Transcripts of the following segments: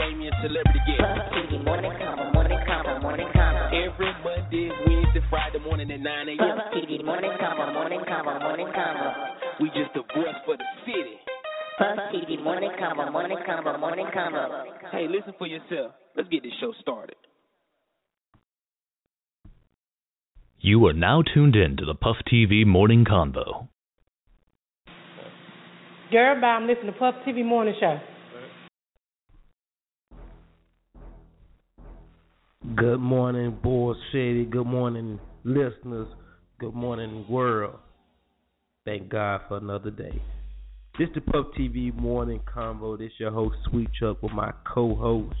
Damien, Celebrity Guest. Puff TV morning convo, morning convo, morning convo. Every Monday, Wednesday, Friday morning at 9 a.m. Puff TV morning convo, morning convo, morning convo. We just the voice for the city. Puff TV morning convo, morning convo, morning convo. Hey, listen for yourself. Let's get this show started. You are now tuned in to the Puff TV Morning Convo. Girl, bye. I'm listening to Puff TV Morning Show. Good morning, Bull City. Good morning, listeners. Good morning, world. Thank God for another day. This is the Puff TV Morning Convo. This your host, Sweet Chuck, with my co-host.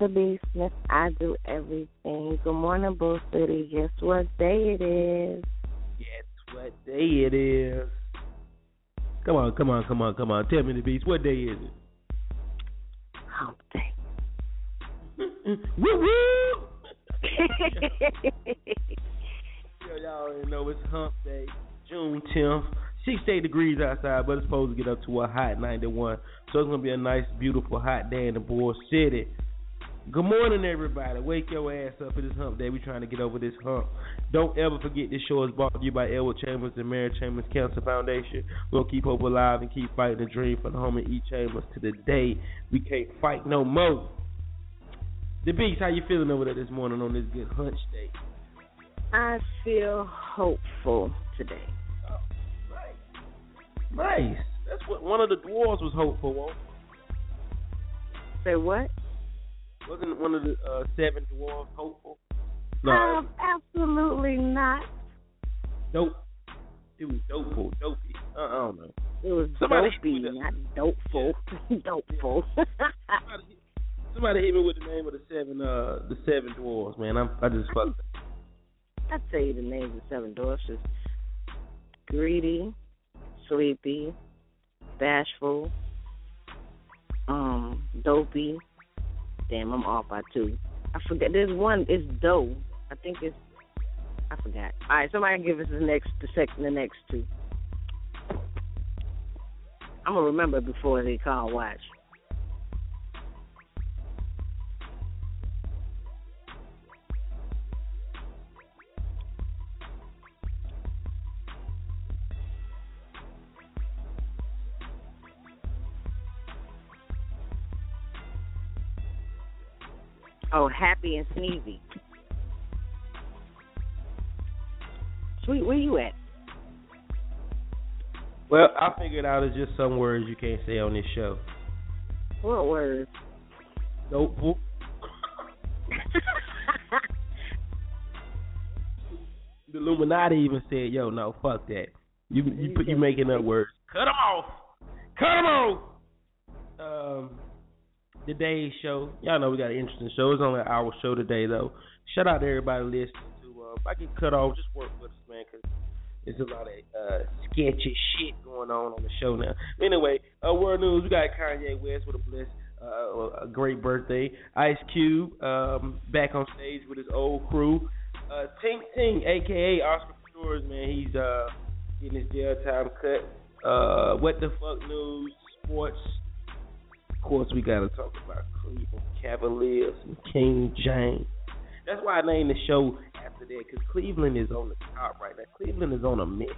the business. I do everything. Good morning, Bull City. Guess what day it is? Guess what day it is? Come on, come on, come on, come on. Tell me the beast. What day is it? Hump day. Woo woo! Yo, y'all already know it's Hump Day, June 10th. 68 degrees outside, but it's supposed to get up to a hot 91. So it's to be a nice, beautiful, hot day in the Bull City. Good morning, everybody. Wake your ass up. It is Hump Day. We're trying to get over this hump. Don't ever forget this show is brought to you by Edward Chambers and Mary Chambers Cancer Foundation. We'll keep hope alive and keep fighting the dream for the home of E. Chambers to the day we can't fight no more. The Beast, how you feeling over there this morning on this good hunch day? I feel hopeful today. Nice. That's what one of the dwarves was hopeful. Won't? Say what? Wasn't one of the uh, seven dwarves hopeful? No, Um, absolutely not. dope. It was dopeful, dopey. Uh, I don't know. It was Somebody dopey, hit me with not dopeful. dopeful. Somebody hit, me with the name of the seven, uh, the seven dwarves. Man, I'm, I just fucked. I'd tell you the names of seven dwarfs is greedy, sleepy, bashful, um, dopey. Damn, I'm off by two. I forget. There's one. It's dough. I think it's. I forgot. All right, somebody give us the next, the second, the next two. I'm gonna remember before they call watch. Oh, happy and sneezy. Sweet, where you at? Well, I figured out it's just some words you can't say on this show. What words? Dopeful. The Illuminati even said, "Yo, no, fuck that. You you put you making up words. Cut them off. Cut them off." Um, today's show, y'all know we got an interesting show. It's only an hour show today, though. Shout out to everybody listening to. Uh, if I get cut off, just work with us, man, because there's a lot of uh, sketchy shit going on on the show now. Anyway, uh, world news. We got Kanye West with a bliss. Uh, a great birthday. Ice Cube um, back on stage with his old crew. Uh, Tink Ting, aka Oscar Pistorius, man, he's uh, getting his jail time cut. Uh, what the fuck news? Sports. Of course, we got to talk about Cleveland Cavaliers and King James. That's why I named the show after that, because Cleveland is on the top right now. Cleveland is on a mission.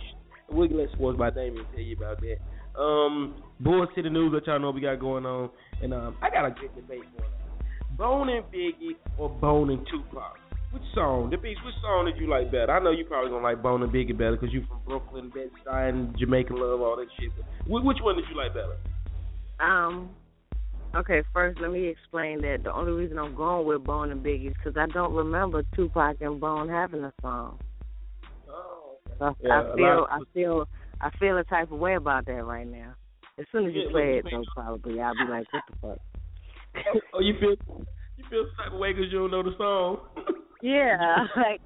And we'll let Sports by Damien tell you about that. Um, Bull City News, let y'all know what we got going on. And um, I got a good debate going on. Bone and Biggie or Bone and Tupac? Which song? The Beast, which song did you like better? I know you probably gonna like Bone and Biggie better because you from Brooklyn, Bed-Stuy, Jamaican Love, all that shit. But which one did you like better? Um. Okay, first let me explain that the only reason I'm going with Bone and Biggie is because I don't remember Tupac and Bone having a song. Oh, So I, Yeah, a I feel lot I feel I feel a type of way about that right now. As soon as you play it, though, probably I'll be like, what the fuck? oh, you feel you feel some type of way because you don't know the song. yeah, like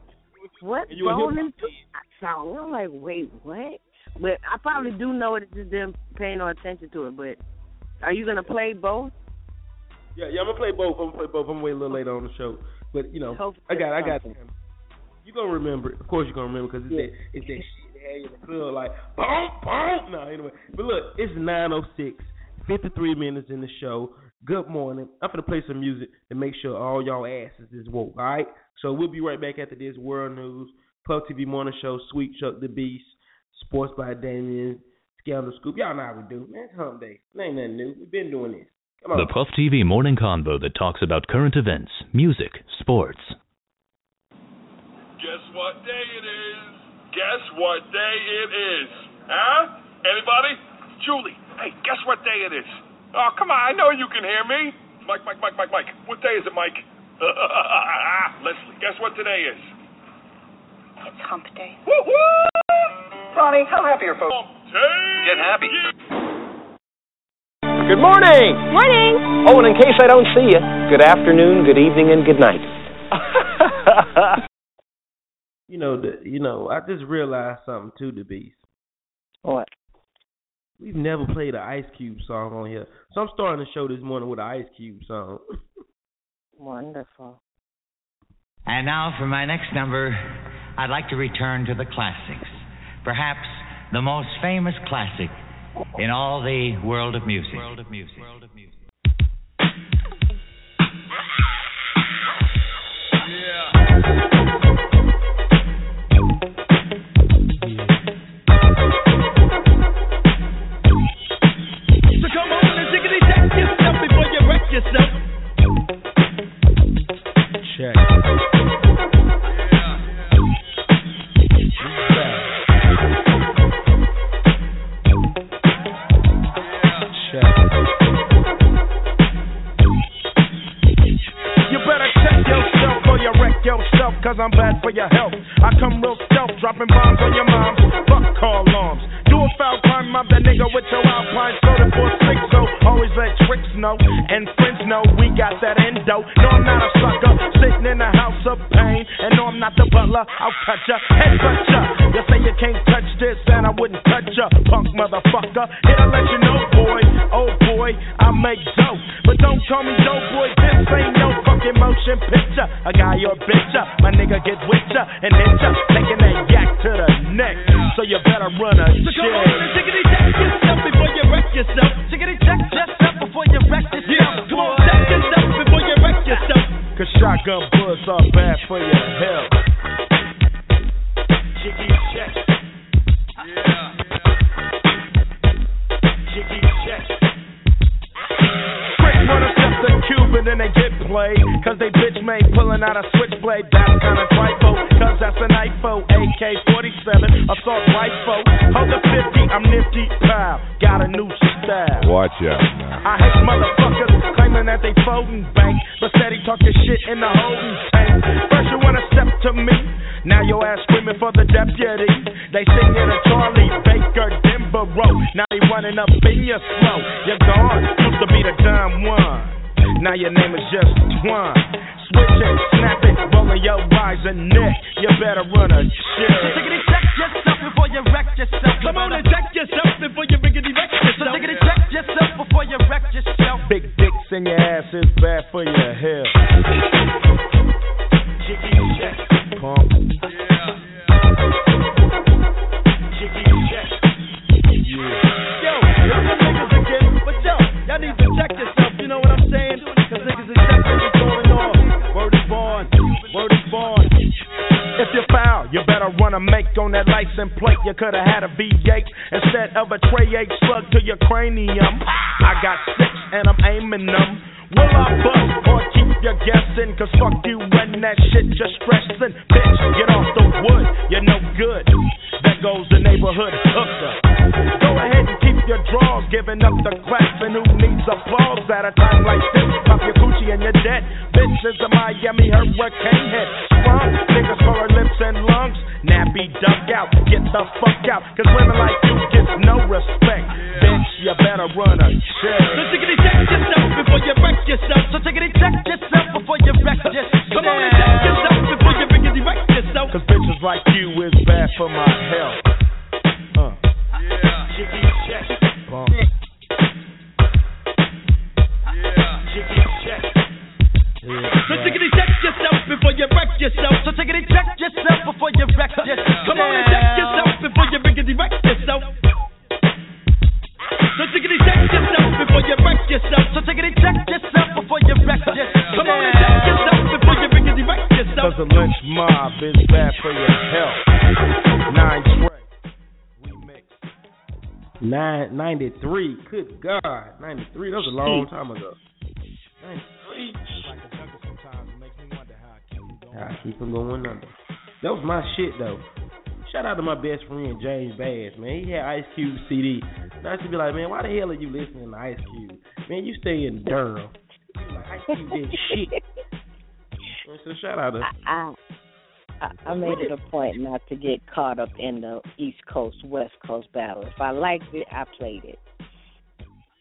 what And you a hip-hop song? I'm like, wait, what? But I probably do know it. Just didn't pay no attention to it. But are you gonna play both? Yeah, yeah, I'm gonna play both. I'm gonna play both. I'm gonna wait a little later on the show, but you know, Hopefully I got, I got. You gonna remember? Of course, you're gonna remember because it's Yeah. that, it's that shit they had in the club like boom, boom. No, anyway, but look, it's 9:06, 53 minutes in the show. Good morning. I'm gonna play some music to make sure all y'all asses is woke. All right. So we'll be right back after this world news, Puff TV morning show, Sweet Chuck the Beast, Sports by Damien, Scandal Scoop. Y'all know how we do, man. It's hump day. It ain't nothing new. We've been doing this. Come on. The Puff TV morning convo that talks about current events, music, sports. Guess what day it is? Guess what day it is? Huh? Anybody? Julie, hey, guess what day it is? Oh, come on, I know you can hear me. Mike, Mike, Mike, Mike, Mike. What day is it, Mike? Leslie, guess what today is? It's hump day. Woo-hoo! Ronnie, how happy are folks? Get happy. Good morning. Morning. Oh, and in case I don't see you, good afternoon, good evening, and good night. You know, the, you know, I just realized something too, the beast. What? We've never played an Ice Cube song on here, so I'm starting the show this morning with an Ice Cube song. Wonderful. And now for my next number, I'd like to return to the classics. Perhaps the most famous classic in all the world of music. World of music. World of music. So come on and yourself cause I'm bad for your health. I come real stealth, dropping bombs on your moms. Fuck call alarms. Do a foul crime, mob that nigga with your alpine soda for six, so always let tricks know. And friends know we got that endo. No, I'm not a sucker, sitting in the house of pain. And no, I'm not the butler, I'll cut ya, head cut ya. You say you can't touch this, and I wouldn't touch ya, punk motherfucker. Here to let you know, boy, oh boy, I make dope. But don't call me dope, boy, this ain't no fucking motion picture. A guy or bitch ya, my nigga get with ya and hit ya, taking that yak to the neck. So you better run a So come on and check yourself before you wreck yourself. Jiggity check yourself before you wreck yourself. Yeah, come on, check yourself before you wreck yourself. Cause shotgun bullets are bad for your health. Jiggy And they get played. Cause they bitch made pulling out a switchblade. That's kinda trifle. Cause that's an IFO. AK just coulda had a V8 So take it and check yourself before you wreck yourself. So take it and check yourself before you wreck yourself. Come on and check yourself before you biggity wreck yourself. Cause the lynch mob is bad for your health. Nine Trey. Nine ninety three. Good God, ninety three. That was a long time ago. Ninety three. I keep them going under. That was my shit though. Shout out to my best friend James Bass, man. He had Ice Cube CD. I to be like, man, why the hell are you listening to Ice Cube? Man, you stay in Durham. Like Ice Cube did shit. So shout out to I, I I made it a point not to get caught up in the East Coast West Coast battle. If I liked it, I played it.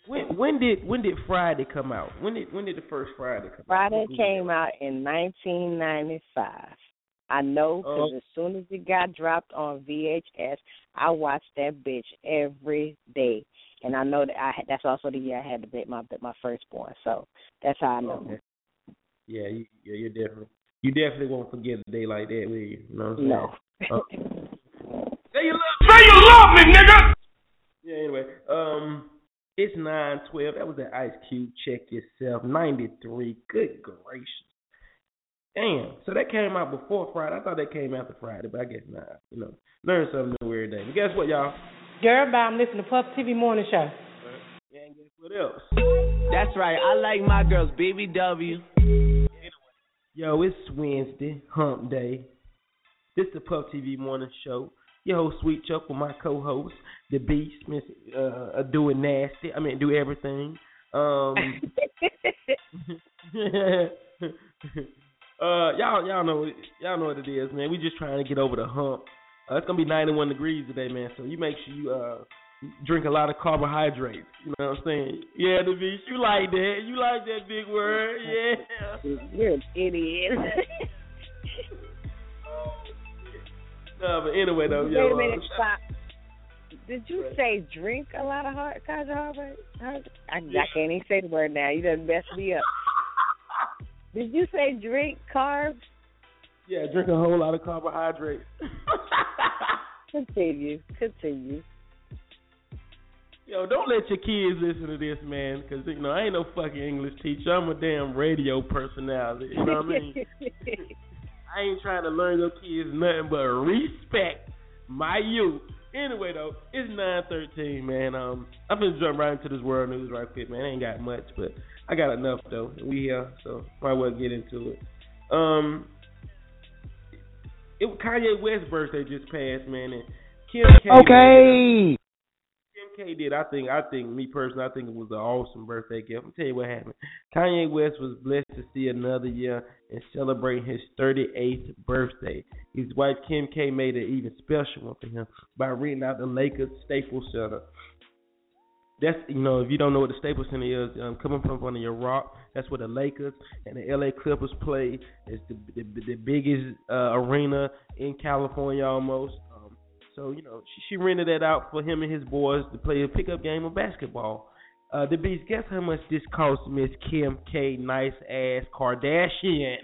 when when did when did Friday come out? When did when did the first Friday come Friday out? Friday came out in 1995. I know because Oh. as soon as it got dropped on VHS, I watched that bitch every day, and I know that I had, that's also the year I had to bet my my firstborn. So that's how I know. Yeah, you, yeah, you're definitely you definitely won't forget a day like that, will you? You know what I'm saying? No. Uh, Say you love Say you love me, nigga! Yeah, anyway, um, it's nine twelve. That was the Ice Cube. Check yourself. Ninety three. Good gracious. Damn. So that came out before Friday. I thought that came after Friday, but I guess not. You know, learn something new every day. But guess what, y'all? Girl, bye. I'm listening to Puff TV Morning Show. Yeah, and guess what else? That's right. I like my girls BBW. Yo, it's Wednesday, Hump Day. This is the Puff TV Morning Show. Your host, Sweet Chuck, with my co-host, the Beast, Miss uh, doing nasty. I mean, do everything. Um, uh, y'all, y'all know, y'all know what it is, man. We just trying to get over the hump. Uh, it's gonna be 91 degrees today, man. So you make sure you uh drink a lot of carbohydrates. You know what I'm saying? Yeah, the Beast, you like that? You like that big word? Yeah. You're an idiot. No, but anyway though, Wait a minute, uh, stop. Did you say drink a lot of hard carbohydrates? I, I can't even say the word now. You done messed me up. Did you say drink carbs? Yeah, drink a whole lot of carbohydrates. Continue. Continue. Yo, don't let your kids listen to this, man, because you know I ain't no fucking English teacher. I'm a damn radio personality. You know what I mean? I ain't trying to learn your kids nothing but respect my youth. Anyway, though, it's nine thirteen, man. Um, I'm gonna jump right into this world news right quick, man. I ain't got much, but I got enough though. We here, so might well get into it. Um, it Kanye West's birthday just passed, man, and Kim K. Okay. Kim K did. I think. I think me personally, I think it was an awesome birthday gift. I'll tell you what happened. Kanye West was blessed to see another year and celebrate his 38th birthday. His wife Kim K made it even special one for him by renting out the Lakers Staples Center. That's you know if you don't know what the Staples Center is, um, coming from one of your rock, that's where the Lakers and the LA Clippers play. It's the the, the biggest uh, arena in California almost. Um, so you know she, she rented that out for him and his boys to play a pickup game of basketball. Uh, the beast, guess how much this cost Miss Kim K, nice ass Kardashian?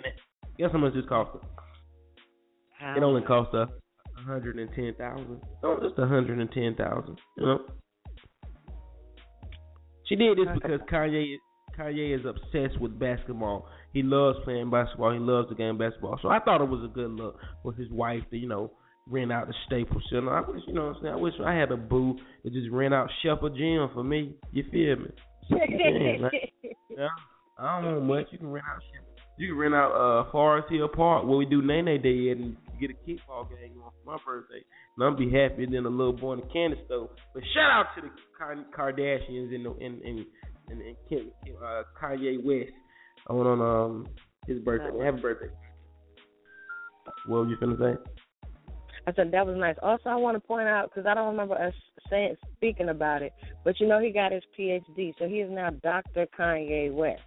Guess how much this cost her? It only cost her a hundred and ten thousand. Oh, just a hundred and ten thousand. You know. She did this because Kanye Kanye is obsessed with basketball. He loves playing basketball. He loves the game basketball. So I thought it was a good look for his wife to, you know, rent out the Staples Center. I wish, you know what I'm saying? I wish I had a boo that just rent out Shepherd Gym for me. You feel me? Man, like, yeah, I don't want much. You can rent out. You can rent out uh Forest Hill Park where we do Nene Day and get a kickball game on for my birthday. And I'll be happier than a little boy in the candy store. But shout out to the Kardashians and the and and, and, and Kim, uh, Kanye West on on um his birthday. Happy birthday. What were you finna say? I I said that was nice. Also, I want to point out because I don't remember us saying speaking about it, but you know he got his PhD, so he is now Doctor Kanye West.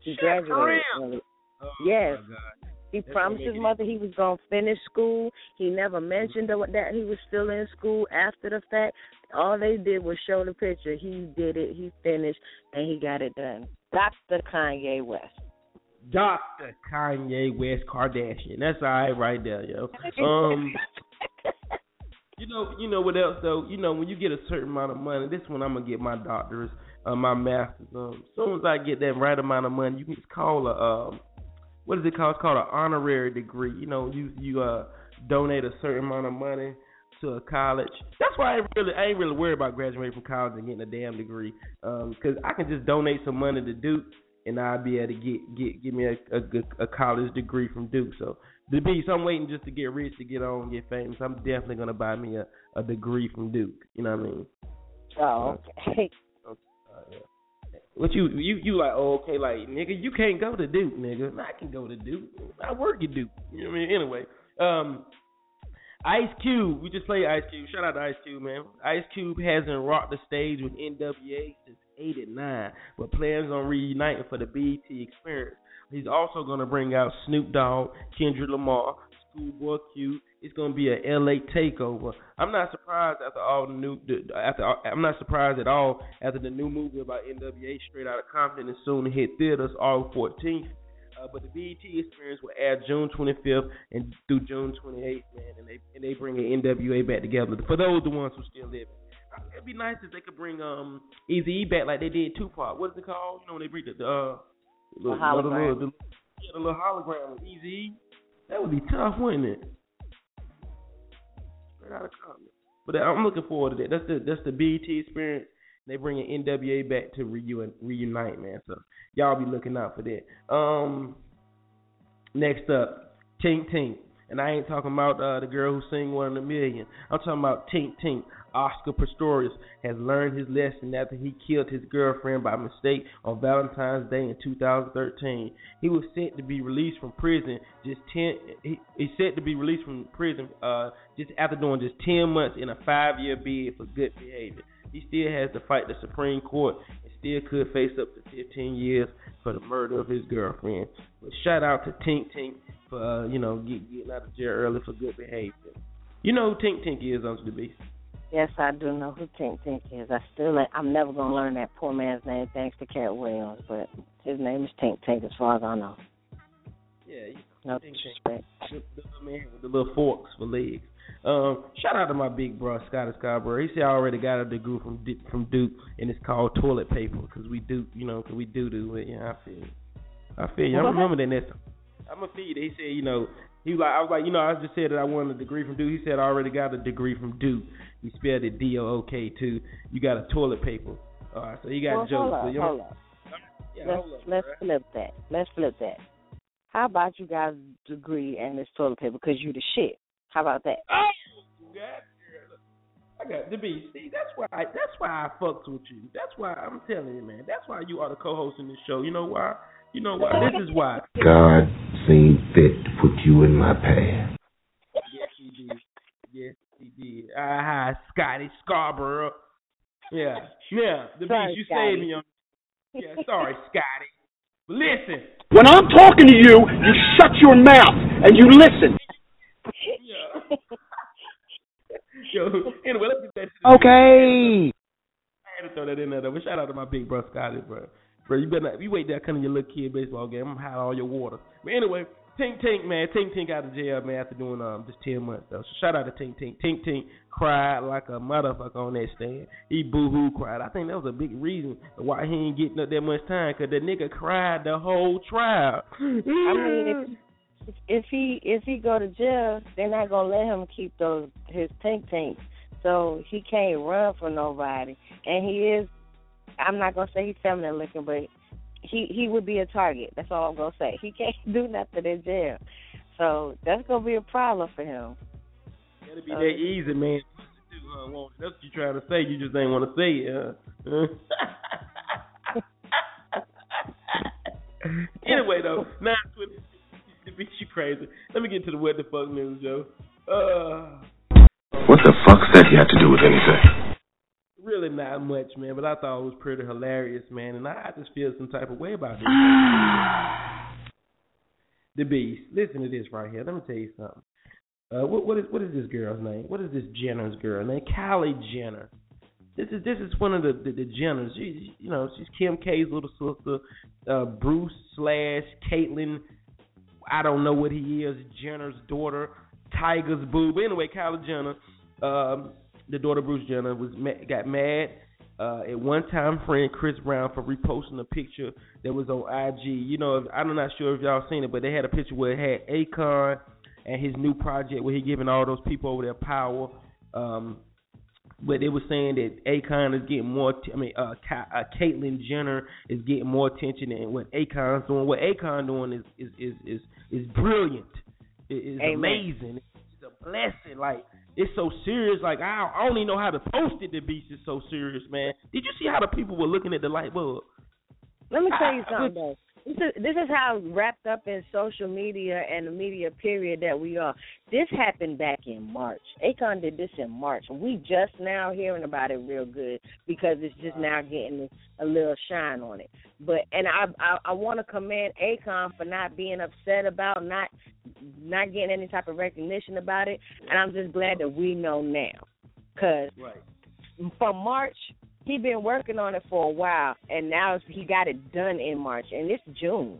He graduated. Oh, Yes. God. He promised his mother he was gonna finish school. He never mentioned that that he was still in school after the fact. All they did was show the picture. He did it. He finished, and he got it done. Doctor Kanye West. Doctor Kanye West Kardashian. That's all right right there, yo. Um, you know, you know what else though? You know, when you get a certain amount of money, this one I'm gonna get my doctor's, uh, my master's. Um, as soon as I get that right amount of money, you can it's called a um, what is it called? It's called an honorary degree. You know, you you uh donate a certain amount of money to a college. That's why I really I ain't really worried about graduating from college and getting a damn degree. Um, because I can just donate some money to Duke and I'll be able to get get give me a a, a college degree from Duke. So the beast, I'm waiting just to get rich to get on, get famous. I'm definitely gonna buy me a, a degree from Duke. You know what I mean? Oh, okay. What you you you like? Oh, okay, like nigga, you can't go to Duke, nigga. I can go to Duke. I work at Duke. You know what I mean? Anyway, um, Ice Cube. We just played Ice Cube. Shout out to Ice Cube, man. Ice Cube hasn't rocked the stage with NWA since '89, but plans on reuniting for the BET Experience. He's also to bring out Snoop Dogg, Kendrick Lamar, Schoolboy Q. It's going to be a LA takeover. I'm not surprised after all the new after I'm not surprised at all after the new movie about NWA Straight Outta Compton is soon to hit theaters August 14th. Uh, but the BET Experience will air June 25th and through June 28th, man, and they and they bring the NWA back together for those the ones who still live. Uh, It'd be nice if they could bring um Eazy back like they did Tupac. What is it called? You know when they bring the, the uh The hologram. little, the, yeah, the little hologram with Eazy. That would be tough, wouldn't it? Straight out of. But I'm looking forward to that. That's the that's the BET experience. They bringing NWA back to reun- reunite, man. So y'all be looking out for that. Um, next up, Tink Tink, and I ain't talking about uh, the girl who sing One in a Million. I'm talking about Tink Tink. Oscar Pistorius has learned his lesson after he killed his girlfriend by mistake on Valentine's Day in 2013. He was set to be released from prison just ten. He, he's set to be released from prison uh, just after doing just ten months in a five-year bid for good behavior. He still has to fight the Supreme Court and still could face up to 15 years for the murder of his girlfriend. But shout out to Tink Tink for uh, you know getting out of jail early for good behavior. You know who Tink Tink is, Uncle the Beast. Yes, I do know who Tink Tink is. I still, I'm never gonna learn that poor man's name thanks to Katt Williams, but his name is Tink Tink as far as I know. Yeah, No Tink Tink. disrespect. The, the little man with the little forks for legs. Um, shout out to my big bro Scotty Scarborough. He said I already got a degree from from Duke, and it's called toilet paper because we do, you know, because we do do it. Yeah, I feel you. I feel you. I remember that. Next, I'm gonna you. He said, you know, he was like, I was like, you know, I just said that I wanted a degree from Duke. He said I already got a degree from Duke. He spelled it D O O K too. You got a toilet paper. All right, so he got well, jokes. hold so up, you hold up. Yeah, let's hold up, let's bruh. flip that. Let's flip that. How about you guys degree and this toilet paper because you the shit? How about that? Oh, God, I got to be. See, that's why. I, that's why I fucks with you. That's why I'm telling you, man. That's why you are the co-host in this show. You know why? You know why? This is why. God seen fit to put you in my path. Yes, he did. Yes, he did. Ah, Scotty Scarborough. Yeah, yeah. The Sorry, beast, you Scotty. saved me on. Yeah, sorry, Scotty. But listen. When I'm talking to you, you shut your mouth and you listen. Yeah. Yo, anyway, let's get that. to the Okay. I had to throw that in there though. But shout out to my big bro Scotty, bro. Bro, you better not, you wait there coming your little kid baseball game. I'm gonna hide all your water. But anyway, Tink Tink man, Tink Tink out of jail man after doing um just ten months though. So shout out to Tink Tink. Tink Tink cried like a motherfucker on that stand. He boo hoo cried. I think that was a big reason why he ain't getting up that much time because the nigga cried the whole trial. I mean, if, if he if he go to jail, they're not gonna let him keep those his Tink tanks. So he can't run for nobody, and he is. I'm not gonna say he's feminine looking, but he he would be a target. That's all I'm gonna say. He can't do nothing in jail, so that's gonna be a problem for him. That'd be that easy, man. Huh, won't it? That's what you trying to say. You just ain't want to say it. Huh? anyway, though, nine twenty. The beat you crazy. Let me get to the what the fuck news, yo. Uh, What the fuck fuck's that got to do with anything? Really not much, man. But I thought it was pretty hilarious, man. And I just feel some type of way about it. the Beast. Listen to this right here. Let me tell you something. Uh, what, what is what is this girl's name? What is this Jenner's girl name? Kylie Jenner. This is this is one of the the, the Jenners. She, you know, she's Kim K's little sister. Uh, Bruce slash Caitlyn. I don't know what he is. Jenner's daughter. Tyga's boo. But anyway, Kylie Jenner, um, the daughter of Bruce Jenner, was got mad uh, at one time friend Chris Brown for reposting a picture that was on IG. You know, if, I'm not sure if y'all seen it, but they had a picture where it had Akon and his new project where he giving all those people over their power. Um, but they was saying that Akon is getting more. T- I mean, uh, Ka- uh, Caitlyn Jenner is getting more attention than what Akon's doing. What Akon doing is is is is, is brilliant. It is Amen. amazing. It's a blessing. Like it's so serious. Like I, I don't even know how to post it. The beast is so serious, man. Did you see how the people were looking at the light bulb? Let me tell you something though. This is this is how wrapped up in social media and the media period that we are. This happened back in March. Akon did this in March. We just now hearing about it real good because it's just now getting a little shine on it. But and I I, I want to commend Akon for not being upset about not not getting any type of recognition about it, and I'm just glad that we know now. Cause Right. from March, he been working on it for a while, and now he got it done in March, and it's June.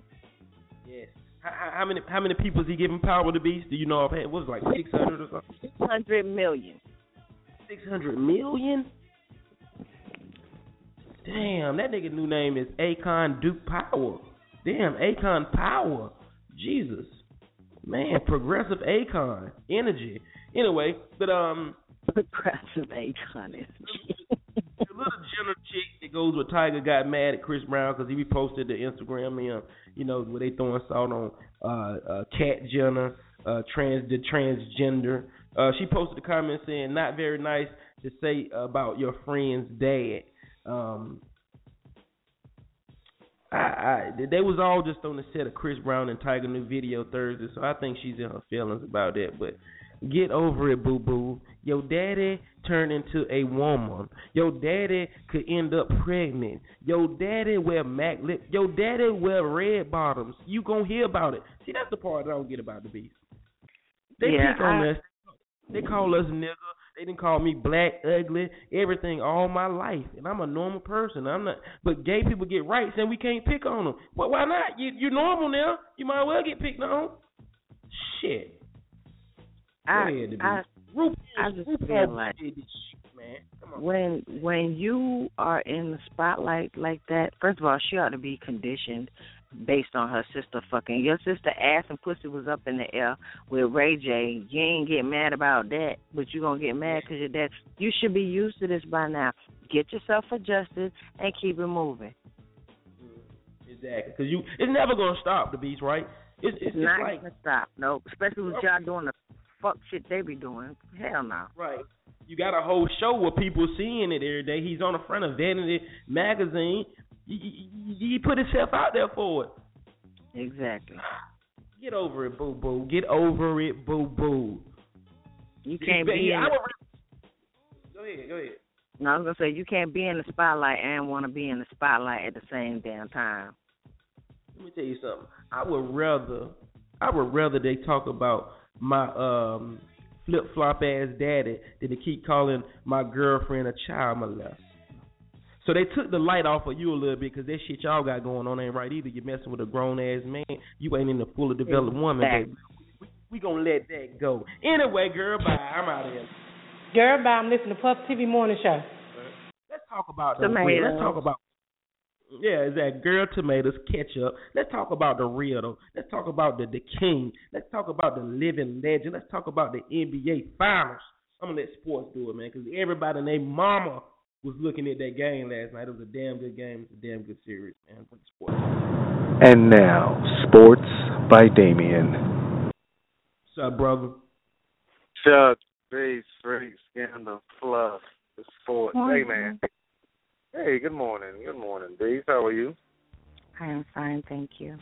Yes. How, how- how many how many people is he giving power to beast? Do you know offhand? What was it, like six hundred or something? Six hundred million. Six hundred million. Damn, that nigga new name is Akon Duke Power. Damn, Akon Power. Jesus. Man, progressive Akon. Energy. Anyway, but um Progressive Akon is. Little Jenner chick that goes with Tyga got mad at Chris Brown because he reposted the Instagram meme, you know, where they throwing salt on uh, uh, Cat Jenner, uh, trans the transgender. Uh, she posted a comment saying, "Not very nice to say about your friend's dad." Um, I, I they was all just on the set of Chris Brown and Tyga new video Thursday, so I think she's in her feelings about it. But get over it, boo boo. Your daddy turned into a woman. Your daddy could end up pregnant. Your daddy wear Mac lip. Your daddy wear red bottoms. You gonna hear about it. See, that's the part I don't get about the beast. They Yeah, pick on I- us. They call us nigga. They didn't call me black, ugly, everything all my life, and I'm a normal person. I'm not. But gay people get rights, and we can't pick on them. Well, why not? You you're normal now. You might well get picked on. Shit. I ahead, I beast. I just feel like shit, man. Come on. when when you are in the spotlight like that, first of all, she ought to be conditioned based on her sister fucking. Your sister ass and pussy was up in the air with Ray J. You ain't get mad about that, but you gonna get mad because your dad. You should be used to this by now. Get yourself adjusted and keep it moving. Mm-hmm. Exactly, because you it's never gonna stop the beast, right? It's it's, It's it's not like gonna stop. No, especially with y'all doing the fuck shit they be doing. Hell no. right. You got a whole show where people seeing it every day. He's on the front of Vanity magazine. He, put himself out there for it. Exactly. Get over it, boo boo. Get over it, boo boo. You can't be. I In would Go ahead, go ahead. no, I was gonna say you can't be in the spotlight and want to be in the spotlight at the same damn time. Let me tell you something. I would rather, I would rather they talk about my um flip flop ass daddy than to keep calling my girlfriend a child molester. So they took the light off of you a little bit because that shit y'all got going on ain't right either. You're messing with a grown ass man. You ain't in the fully developed woman. Baby. We, we gonna let that go. Anyway, girl, bye. I'm out of here. Girl, bye. I'm listening to Puff TV Morning Show. Let's talk about the Tomatoes. real. Let's talk about yeah, is that girl tomatoes ketchup. Let's talk about the real though. Let's talk about the the king. Let's talk about the living legend. Let's talk about the NBA finals. I'm gonna let sports do it, man, because everybody and their mama was looking at that game last night. It was a damn good game. It's a damn good series, man. For the sports. And now, Sports by Damien. What's up, brother? Chuck, Base, Freak, Scandal, Fluff, the Sports. Hey, Morning. man. Hey, good morning. Good morning, Bees. How are you? I am fine, thank you.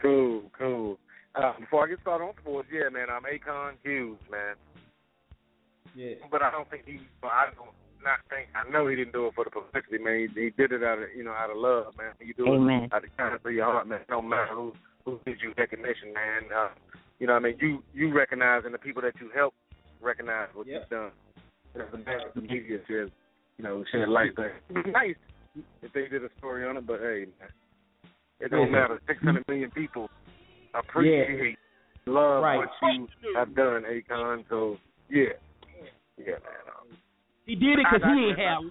Cool, cool. Uh, before I get started on sports, yeah, man, I'm Akon Hughes, man. Yeah. But I don't think he. Well, I don't not think. I know he didn't do it for the publicity, man. He, he did it out of you know out of love, man. You do Amen. it out of kindness of your heart, man. No matter who who gives you recognition, man. Uh, you know, what I mean, you you recognize and the people that you help recognize what Yep. you've done. You know, the man the media says, you know, shed light. But it'd be nice if they did a story on it, but hey, it don't Yeah. matter. Six hundred million people appreciate, love Right. what you have done, Akon. So yeah, yeah, man. Um, He did it because I- I- he ain't I- have.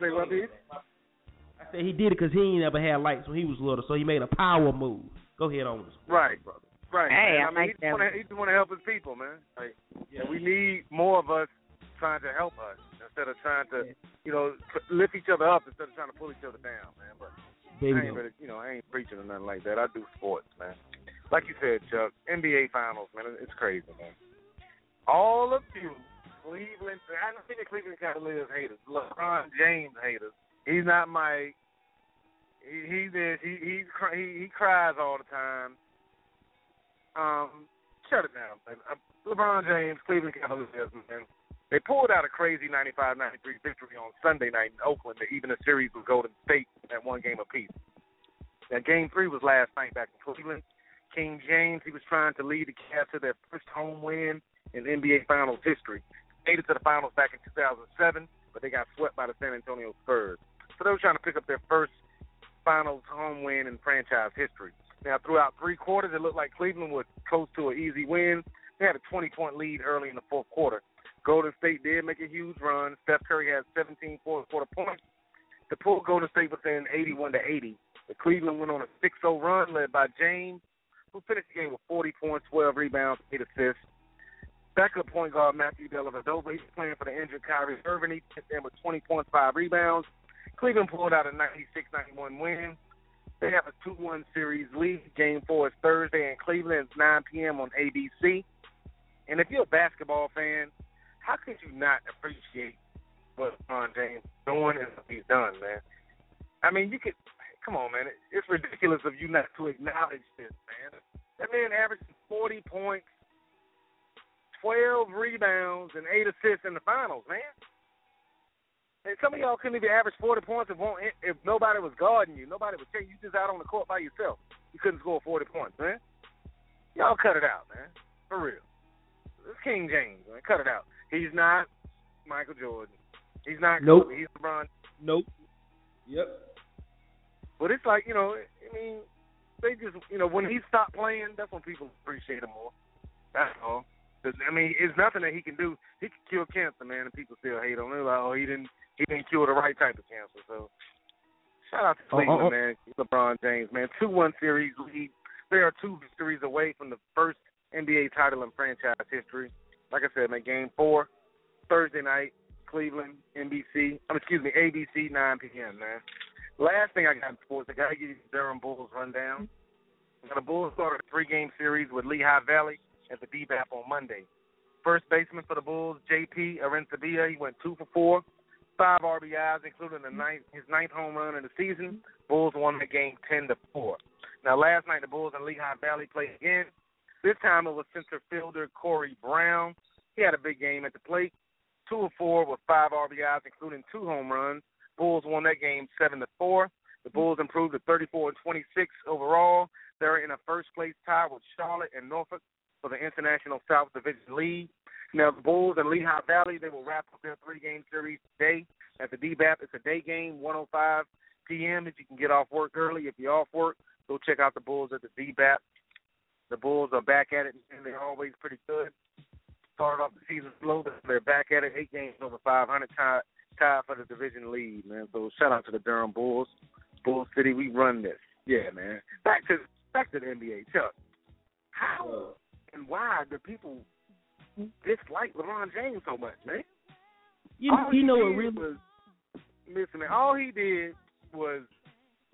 Say what, dude? I said he did it because he ain't never had lights when he was little, so he made a power move. Go ahead on this. Right, brother. Right. Hey, man. I I mean, like he just wanna- he just want to help his people, man. Like, yeah, we need more of us trying to help us instead of trying to, you know, lift each other up instead of trying to pull each other down, man. But Baby. I ain't really, you know, I ain't preaching or nothing like that. I do sports, man. Like you said, Chuck, NBA Finals, man, it's crazy, man. All of you Cleveland, I don't think the Cleveland Cavaliers haters, LeBron James haters. He's not my. He, he this. He he's he he cries all the time. Um, shut it down, man. Uh, LeBron James, Cleveland Cavaliers, man. They pulled out a crazy 95-93 victory on Sunday night in Oakland to even a series with Golden State at one game apiece. Now, Game Three was last night back in Cleveland. King James, he was trying to lead the Cavs to their first home win in NBA Finals history. Made it to the finals back in 2007, but they got swept by the San Antonio Spurs. So they were trying to pick up their first finals home win in franchise history. Now, throughout three quarters, it looked like Cleveland was close to an easy win. They had a 20-point lead early in the fourth quarter. Golden State did make a huge run. Steph Curry had 17 fourth quarter points to pull Golden State within 81 to 80. The Cleveland went on a 6-0 run led by James, who finished the game with 40 points, 12 rebounds, 8 assists. Backup point guard Matthew Dellavedova, he's playing for the injured Kyrie Irving. He hit them with 20 points, 5 rebounds. Cleveland pulled out a 96-91 win. They have a 2-1 series lead. Game 4 is Thursday in Cleveland. It's 9 p.m. on ABC. And if you're a basketball fan, how could you not appreciate what LeBron James is doing and what he's done, man? I mean, you could – come on, man. It's ridiculous of you not to acknowledge this, man. That man averaged 40 points, 12 rebounds, and 8 assists in the finals, man. And some of y'all couldn't even average 40 points if, won't, if nobody was guarding you. Nobody was checking you. just out on the court by yourself. You couldn't score 40 points, man. Y'all cut it out, man. For real. It's King James, man. Cut it out. He's not Michael Jordan. He's not Nope. Kobe. He's LeBron. Nope. Yep. But it's like, you know, I mean, they just, you know, when he stopped playing, that's when people appreciate him more. That's all. 'Cause, I mean, it's nothing that he can do. He can cure cancer, man, and people still hate on him. Like, oh, he didn't, he didn't cure the right type of cancer. So, shout out to Oh, Cleveland, oh. oh. man. LeBron James, man. Two one series lead. They are two victories away from the first NBA title in franchise history. Like I said, man, Game Four, Thursday night, Cleveland, NBC. Um, excuse me, ABC, 9 p.m. Man. Last thing I got in sports, I got to give you the Durham Bulls rundown. The Bulls started a three-game series with Lehigh Valley at the DBAP on Monday. First baseman for the Bulls, J.P. Arencibia, he went two for four, five RBIs, including the ninth, his ninth home run in the season. Bulls won the game 10 to four. Now, last night the Bulls and Lehigh Valley played again. This time it was center fielder Corey Brown. He had a big game at the plate. Two of four with five RBIs, including two home runs. Bulls won that game seven to four. The Bulls improved to 34 and 26 overall. They're in a first place tie with Charlotte and Norfolk for the International South Division lead. Now the Bulls and Lehigh Valley they will wrap up their three game series today at the DBAP. It's a day game, 105 p.m. If you can get off work early, if you're off work, go check out the Bulls at the DBAP. The Bulls are back at it, and they're always pretty good. Started off the season slow, but they're back at it. Eight games over 500, tied, tied for the division lead, man. So shout out to the Durham Bulls. Bull City, we run this. Yeah, man. Back to back to the NBA, Chuck. How and why do people dislike LeBron James so much, man? You, All you know what really was listen, man. All he did was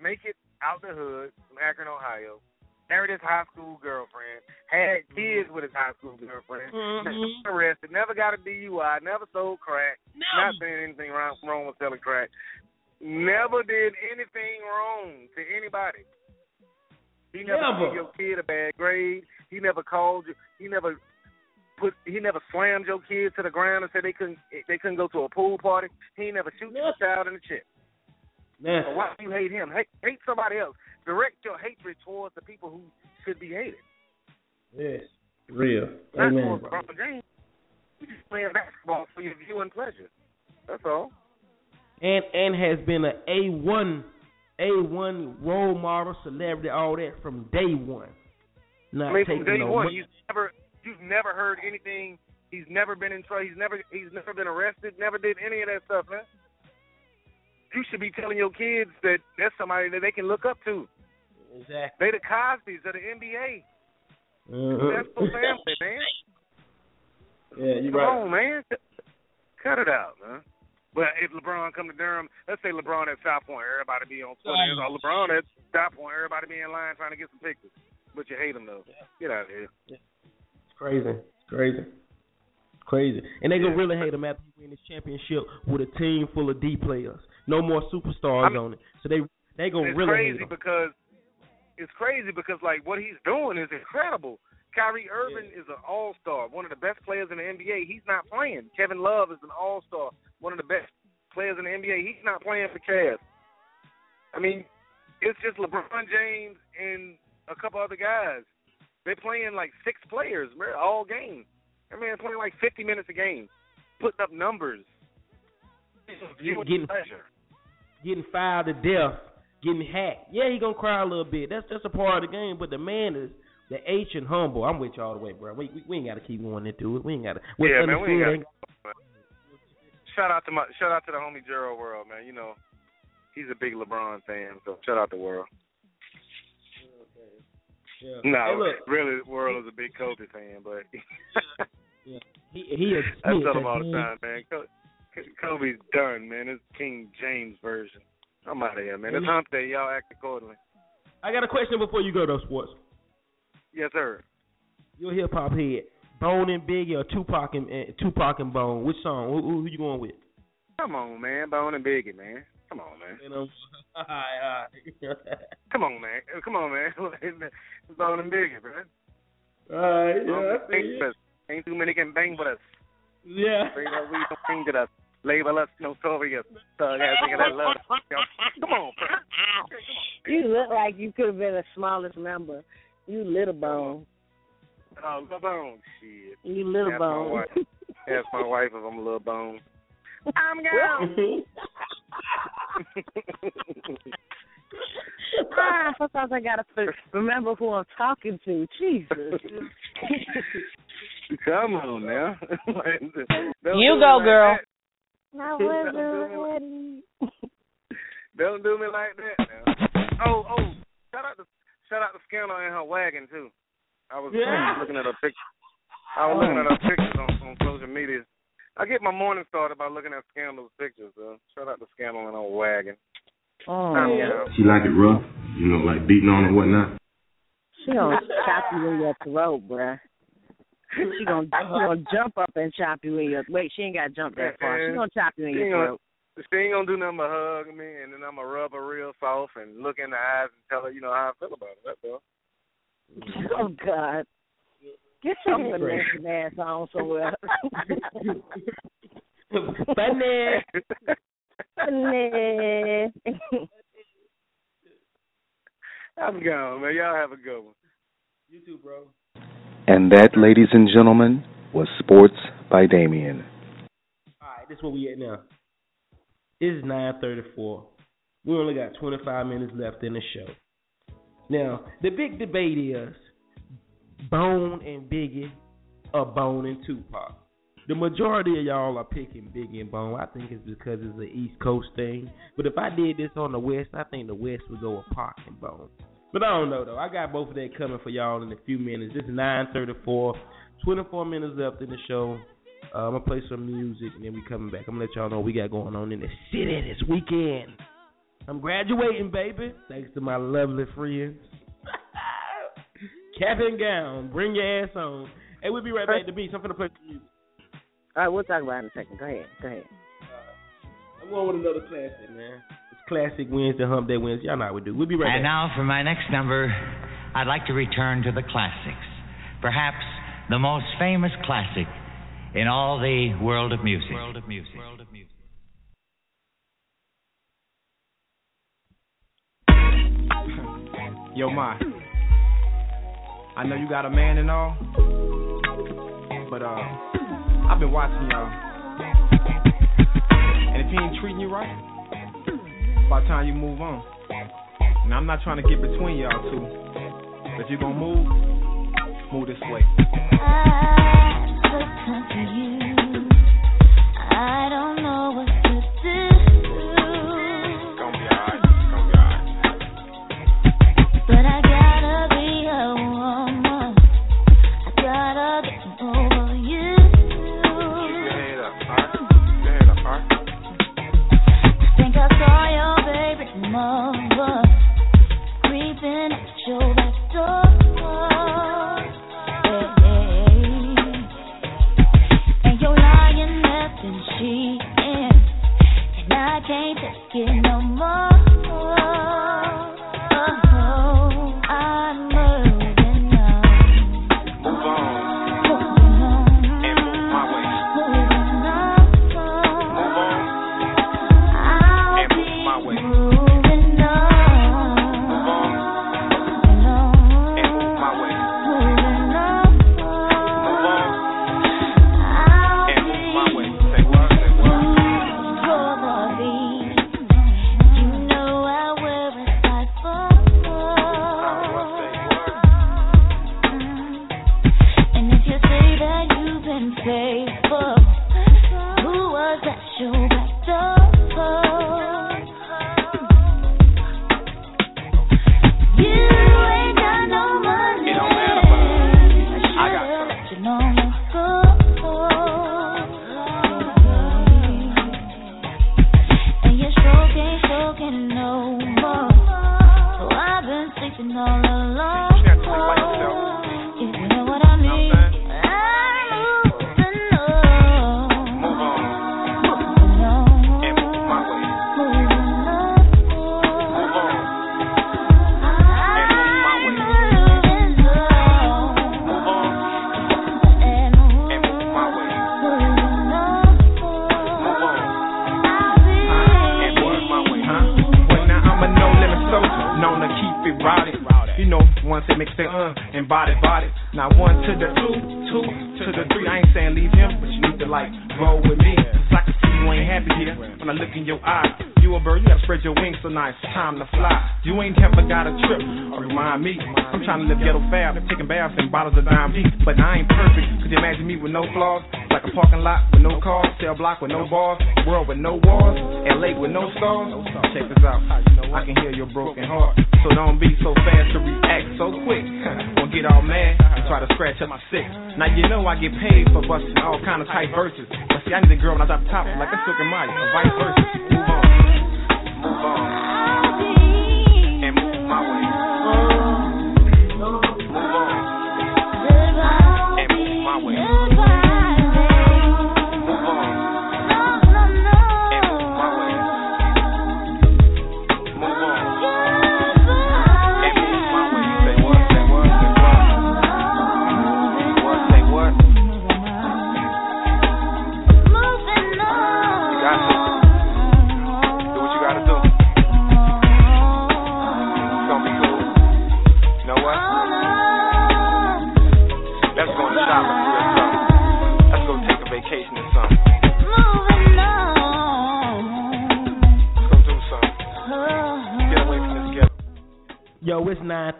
make it out the hood from Akron, Ohio. Married his high school girlfriend, had kids with his high school girlfriend, Mhm. never arrested, never got a DUI, never sold crack, Never. not saying anything wrong, wrong with selling crack, never did anything wrong to anybody. He never Never. gave your kid a bad grade. He never called you. He never put. He never slammed your kids to the ground and said they couldn't. They couldn't go to a pool party. He never shoot your child in the chest. So why do you hate him? Hate, hate somebody else. Direct your hatred towards the people who should be hated. Yes. Real. Not Amen. towards LeBron James. You just playing basketball for your viewing pleasure. That's all. And and has been a A one A one role model, celebrity, all that from day one. Not I mean, taking from day no one, money. you've never, you've never heard anything. He's never been in trouble. He's never, he's never been arrested. Never did any of that stuff, man. You should be telling your kids that that's somebody that they can look up to. Exactly. They the Cosby's of the NBA. Uh-huh. That's for family, man. Yeah, you're Come right. on, man. Cut it out, man. But if LeBron come to Durham, let's say LeBron at Southpoint, everybody be on Twitter. Or LeBron at Southpoint, everybody be in line trying to get some pictures. But you hate him though. Get out of here. Yeah. It's crazy. It's crazy. Crazy. And they gonna really hate him after he win this championship with a team full of D players. No more superstars I mean- on it. So they they gonna it's really crazy hate him. because it's crazy because like what he's doing is incredible. Kyrie Irving is an all star, one of the best players in the NBA. He's not playing. Kevin Love is an all star, one of the best players in the NBA. He's not playing for Cavs. I mean, it's just LeBron James and a couple other guys. They're playing like six players man, all game. I mean, they're playing like 50 minutes a game, putting up numbers. Viewing Getting- pleasure. Getting fired to death, getting hacked. Yeah, he gonna cry a little bit. That's that's a part of the game. But the man is the and humble. I'm with you all the way, bro. We we, we ain't gotta keep going into it. We ain't gotta. yeah, man, we ain't gotta. Shout out to my shout out to the homie Gerald World, man. You know, he's a big LeBron fan, so shout out to World. Yeah. No, Hey, look, really, World is a big Kobe fan, but yeah. he he is. I tell him all the time, man. Kobe's done, man. It's King James version. I'm out of here, man. It's hump day. Y'all act accordingly. I got a question before you go though, sports. Yes, sir. You're a hip hop head. Bone and Biggie or Tupac and uh, Tupac and Bone? Which song? Who, who, who you going with? Come on, man. Bone and Biggie, man. Come on, man. You know, Come on, man. Come on, man. Bone and Biggie, yeah, and I see Biggie, it. Ain't too many can bang with us. Yeah. We don't bang to us. Label us notorious. Thug ass nigga that love us. Yo, Come on, bro. You look like you could have been the smallest member. You little bone. Oh, little bone. Shit. You little Ask bone. My wife. Ask my wife if I'm a little bone. I'm gone. ah, sometimes I gotta f- remember who I'm talking to. Jesus. Come on now. You go, girl. that. I Don't do me wasn't like- ready. Don't do me like that now. Oh, oh, shout out to shout out to Scandal and her wagon too. I was Yeah. looking at her picture. I was looking at her pictures on, on social media. I get my morning started by looking at Scandal's pictures. So shout out to Scandal and her wagon. Oh, I'm. She like it rough, you know, like beating on and whatnot. She gonna chop you in your throat, bruh. She gonna she gonna jump up and chop you in your wait. She ain't got to jump that far. She gonna chop you in She your ain't gonna- throat. She ain't gonna do nothing but hug me, and then I'm gonna rub her real soft and look in the eyes and tell her, you know, how I feel about it. That's all. Oh God. Get your Vanessa ass on somewhere. Funny. Funny. I'm gone, man. Y'all have a good one. You too, bro. And that, ladies and gentlemen, was Sports by Damien. All right, this is where we at now. It's nine thirty-four. We only got twenty-five minutes left in the show. Now, the big debate is Bone and Biggie or Bone and Tupac. The majority of y'all are picking Biggie and Bone. I think it's because it's an East Coast thing. But if I did this on the West, I think the West would go with Pac and Bone. But I don't know though. I got both of that coming for y'all in a few minutes. This is nine thirty-four. Twenty-four minutes left in the show. Uh, I'm gonna play some music and then we coming back. I'm gonna let y'all know what we got going on in the city this weekend. I'm graduating, baby. Thanks to my lovely friends. Cap and gown, bring your ass on. Hey, we'll be right back to beat. I'm gonna play some music. All right, we'll talk about it in a second. Go ahead. Go ahead. I'm going with another classic, man. It's classic Wednesday, Hump Day Wednesday. Y'all know how we do. We'll be right And back. now for my next number, I'd like to return to the classics. Perhaps the most famous classic in all the world of music. World of music. World of music. Yo, Ma. I know you got a man and all, but uh, I've been watching y'all, and if he ain't treating you right, by time you move on. And I'm not trying to get between y'all two, but you're gonna move, move this way. I don't know what to do. You a bird, you gotta spread your wings now it's time to fly. You ain't never got a trip or remind me. I'm trying to live ghetto fab, taking baths in bottles of dime deep. But I ain't perfect. Could you imagine me with no flaws? Like a parking lot with no cars, cell block with no bars, world with no walls, LA with no stars. Check this out. I can hear your broken heart. So don't be so fast to react so quick. Don't get all mad and try to scratch up my six. Now you know I get paid for busting all kind of tight verses. But see, I need a girl when I drop top like a Silk and Maya, or vice versa. Move on. Move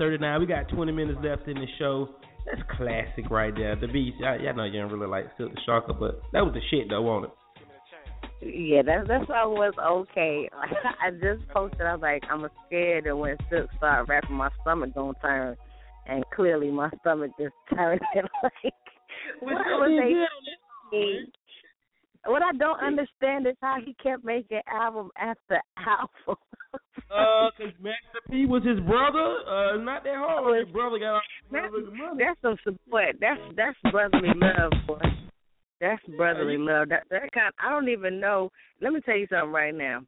39. We got 20 minutes left in the show. That's classic right there. The beast. I, I know you don't really like Silk the Shocker, but that was the shit though, wasn't it? Yeah, that's that's why I was okay. I just posted. I was like, I'm scared that when Silk started rapping, my stomach gonna turn, and clearly my stomach just turned. like, what was they? What I don't understand is how he kept making album after album. Uh, cause Master P was his brother. Uh, not that hard. His brother got all That's, the money. that's some support. That's that's brotherly love, boy. That's brotherly love. That that kind. I don't even know. Let me tell you something right now.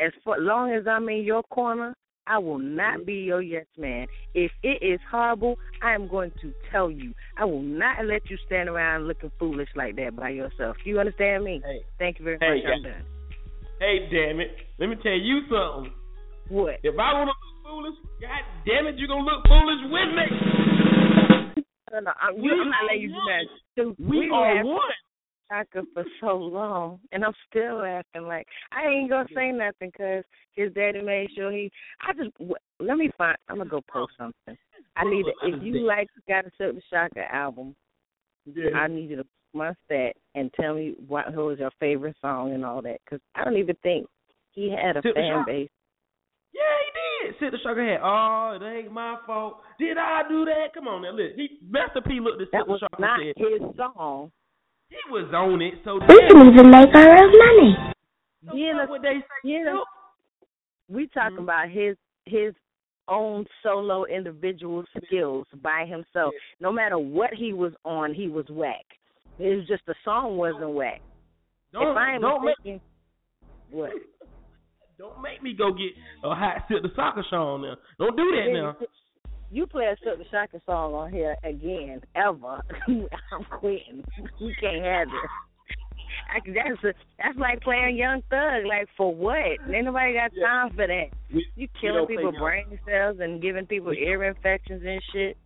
As for long as I'm in your corner, I will not mm-hmm. be your yes man. If it is horrible, I am going to tell you. I will not let you stand around looking foolish like that by yourself. You understand me? Hey. Thank you very Hey, much. I'm done. Hey, damn it. Let me tell you something. What? If I want to look foolish, god damn it, you're going to look foolish with me. No, no, I'm, We I'm not letting you do that. We We are have one. Shaka for so long, and I'm still acting like I ain't gonna say nothing because his daddy made sure he. I just let me find. I'm gonna go oh. post something. I need to. If you like got to Silk the Shocker album, Yeah. I need you to must that and tell me what who was your favorite song and all that because I don't even think he had a fan base. Yeah, he did. Sit the sugar head. Oh, it ain't my fault. Did I do that? Come on now, look. He Master P looked at That Silk the was Shocker not said, his song. He was on it. So We can even make our own money. Yeah, fuck what they say. yeah. We talking Mm-hmm. about his his own solo individual skills by himself. No matter what he was on, he was whack. It was just the song wasn't whack. Don't, if I am don't, make, what? don't make me go get a hot Silk the Shocker show on now. Don't do that now. You play a Silk the Shocker song on here again, ever. I'm quitting. You can't have it. I, that's a, that's like playing Young Thug. Like for what? Ain't nobody got time for that. We- You killing people brain cells and giving people ear infections and shit.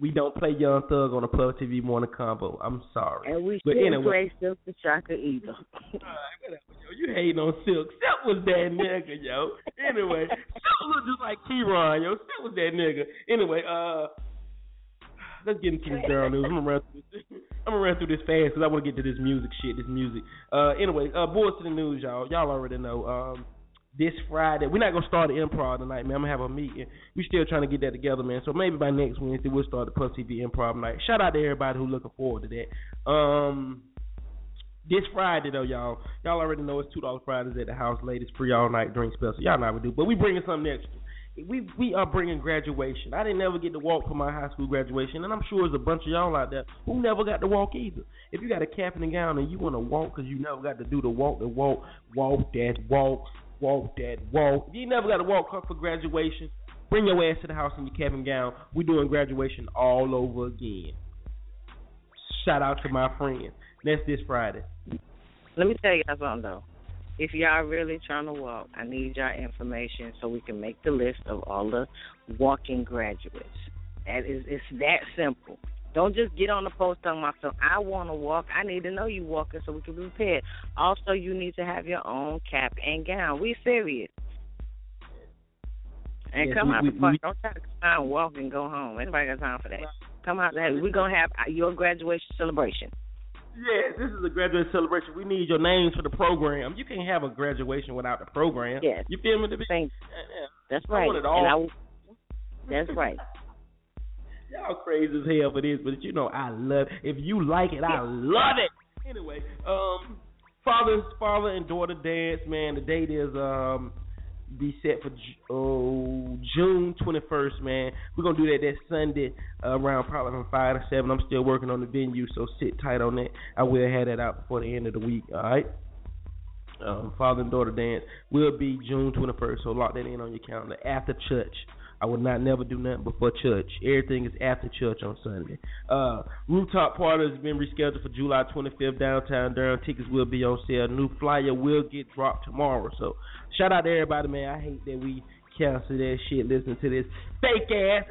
We don't play Young Thug on a Puff TV morning convo. I'm sorry. And we but shouldn't anyway, play Silk the Shocker either. yo, you hating on Silk. Silk was that nigga, yo. Anyway, Silk look just like Keyron, yo. Silk was that nigga. Anyway, uh, let's get into this girl news. I'm gonna run through this. I'm gonna run through this fast because I want to get to this music shit. This music. Uh, anyway, uh, boys to the news, y'all. Y'all already know. Um, this Friday, we're not gonna start the improv tonight, man. I'm gonna have a meeting. We're still trying to get that together, man. So maybe by next Wednesday we'll start the Puff TV improv night. Shout out to everybody who looking forward to that. Um, this Friday though, y'all, y'all already know it's two dollar Fridays at the house, ladies free all night drink special. Y'all know how we do, but we bringing something extra. We we are bringing graduation. I didn't ever get to walk for my high school graduation, and I'm sure there's a bunch of y'all out there who never got to walk either. If you got a cap and a gown and you want to walk because you never got to do the walk, the walk, walk that walk, walk that walk. If you never got to walk up for graduation, bring your ass to the house in your cap and gown. We doing graduation all over again. Shout out to my friends. That's this Friday. Let me tell y'all something though. If y'all really trying to walk, I need y'all information so we can make the list of all the walking graduates. That is it's that simple. Don't just get on the post talking about so I want to walk. I need to know you walking so we can be prepared. Also, you need to have your own cap and gown. We serious. And Yes, come we- out we- the park. we- Don't try to come out and walk and go home. Anybody got time for that? Come out there. We're gonna have your graduation celebration. Yes, this is a graduation celebration. We need your names for the program. You can't have a graduation without the program. Yes. You feel me? To be, Thank Yeah, That's I right. want it And all. I, that's right. Y'all crazy as hell for this, but you know I love. If you like it, I love it. Anyway, um, father, father and daughter dance. Man, the date is um be set for oh, June twenty first. Man, we're gonna do that that Sunday uh, around probably from five to seven. I'm still working on the venue, so sit tight on that. I will have that out before the end of the week. All right. Um, father and daughter dance will be June 21st, so lock that in on your calendar after church. I would not never do nothing before church. Everything is after church on Sunday. Uh, rooftop party has been rescheduled for July 25th downtown Durham. Tickets will be on sale. New flyer will get dropped tomorrow. So shout out to everybody, man. I hate that we cancel that shit. Listening to this fake ass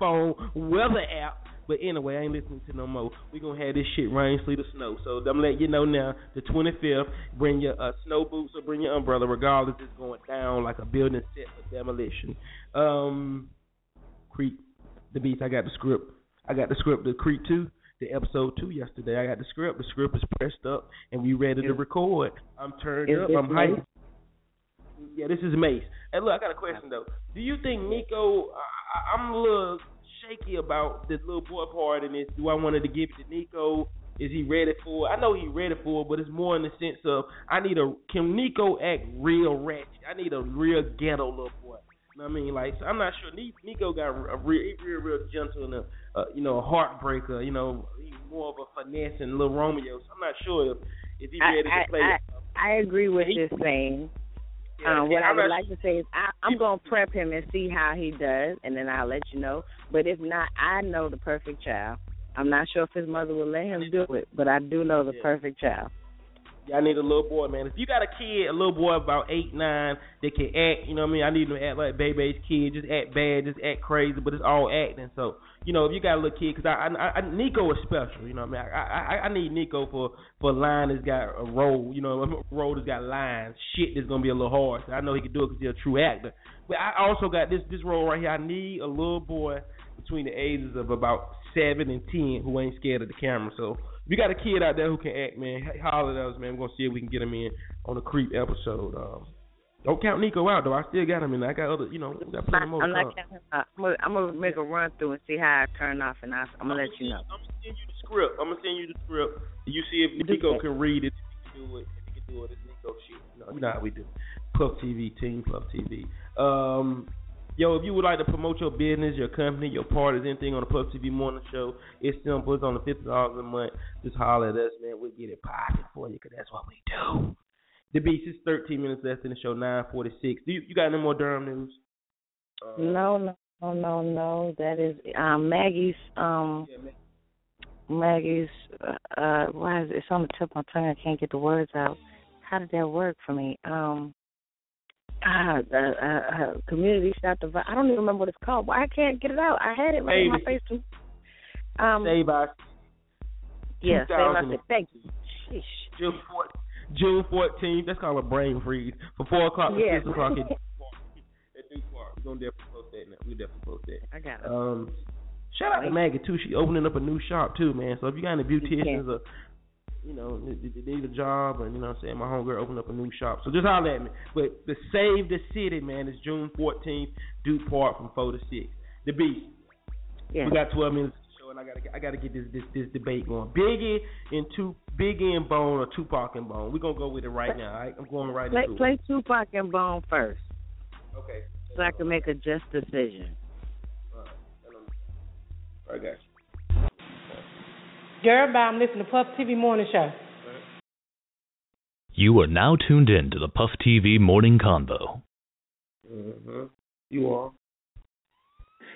iPhone weather app. But anyway, I ain't listening to no more. We gonna have this shit rain, sleet, or snow. So I'm letting you know now. The 25th, bring your uh, snow boots or bring your umbrella. Regardless, it's going down like a building set for demolition. Um, Creek, the beats. I got the script. I got the script. The Creek two, the episode two yesterday. I got the script. The script is pressed up and we ready to record. I'm turned Is up. I'm hyped. Mace? Yeah, this is Mace. Hey, look, I got a question though. Do you think Nico? I, I'm a little shaky about this little boy part in this. Do I wanted to give it to Nico? Is he ready for it? I know he ready for it, but it's more in the sense of I need a can Nico act real ratchet? I need a real ghetto little boy. You know what I mean? Like so I'm not sure. Nico got a real, real, real gentle and a, uh, you know, a heartbreaker. You know, he's more of a finesse and little Romeo. So I'm not sure if if he I, ready to play. I. I, I agree with this saying. Um, what yeah, I I'm would like to say is I, I'm gonna prep him and see how he does, and then I'll let you know. But if not, I know the perfect child. I'm not sure if his mother will let him do it, but I do know the perfect child. I need a little boy, man. If you got a kid, a little boy about eight, nine, that can act, you know what I mean? I need them to act like Baby's kid, just act bad, just act crazy, but it's all acting. So, you know, if you got a little kid, because I, I, I, Nico is special, you know what I mean? I, I, I need Nico for for line that's got a role, you know, a role that's got lines, shit that's gonna be a little hard. So I know he can do it because he's a true actor. But I also got this this role right here. I need a little boy between the ages of about seven and ten who ain't scared of the camera. So if you got a kid out there who can act, man, holler at us, man. We're gonna see if we can get him in on a creep episode. Um, don't count Nico out though. I still got him in. I got other, you know, we got plenty more. I'm not counting. Uh, I'm, gonna, I'm gonna make a run through and see how I turn off, and I, I'm gonna let you know. I'm gonna send you the script. I'm gonna send you the script. You see if Nico can read it. If he can do it. If he can do it, it's Nico shit. You know, you know how we do. Puff TV, Team Puff TV. Um, yo, if you would like to promote your business, your company, your parties, anything on the Puff TV Morning Show, it's simple. It's on the fifty dollars a month. Just holler at us, man. We'll get it popping for you, cause that's what we do. The beast is 13 minutes left in the show. 9:46. Do you, you got any more Durham news? Uh, No, no, no, no, no. That is um, Maggie's. Um, Maggie's. Uh, why is it? It's on the tip of my tongue. I can't get the words out. How did that work for me? Um, uh, uh, uh, community shop the. I don't even remember what it's called. Why I can't get it out? I had it right in my face too. Um, Save our yeah, save 2000. Thank you. Sheesh. June 4th, June 14th. That's called a brain freeze. For 4 o'clock to Yeah. 6 o'clock at, at Duke Park. We're going to definitely post that now. we definitely post that. I got it. Um, shout out to Maggie, too. She opening up a new shop, too, man. So if you got any beauticians or, you know, they, need a job, and, you know what I'm saying, my homegirl opened up a new shop. So just holler at me. But the Save the City, man, is June 14th, Duke Park from 4 to 6. The Beast. Yeah. We got 12 minutes to show, and I gotta I gotta get this this this debate going. Biggie and two Biggie and Bone or Tupac and Bone. We're gonna go with it right now. All right? I'm going right Play, into play it. Tupac and Bone first, Okay. so I can make a just decision. I got you. Girl, bye. I'm listening to Puff TV Morning Show. You are now tuned in to the Puff TV Morning Convo. Mm-hmm. You are.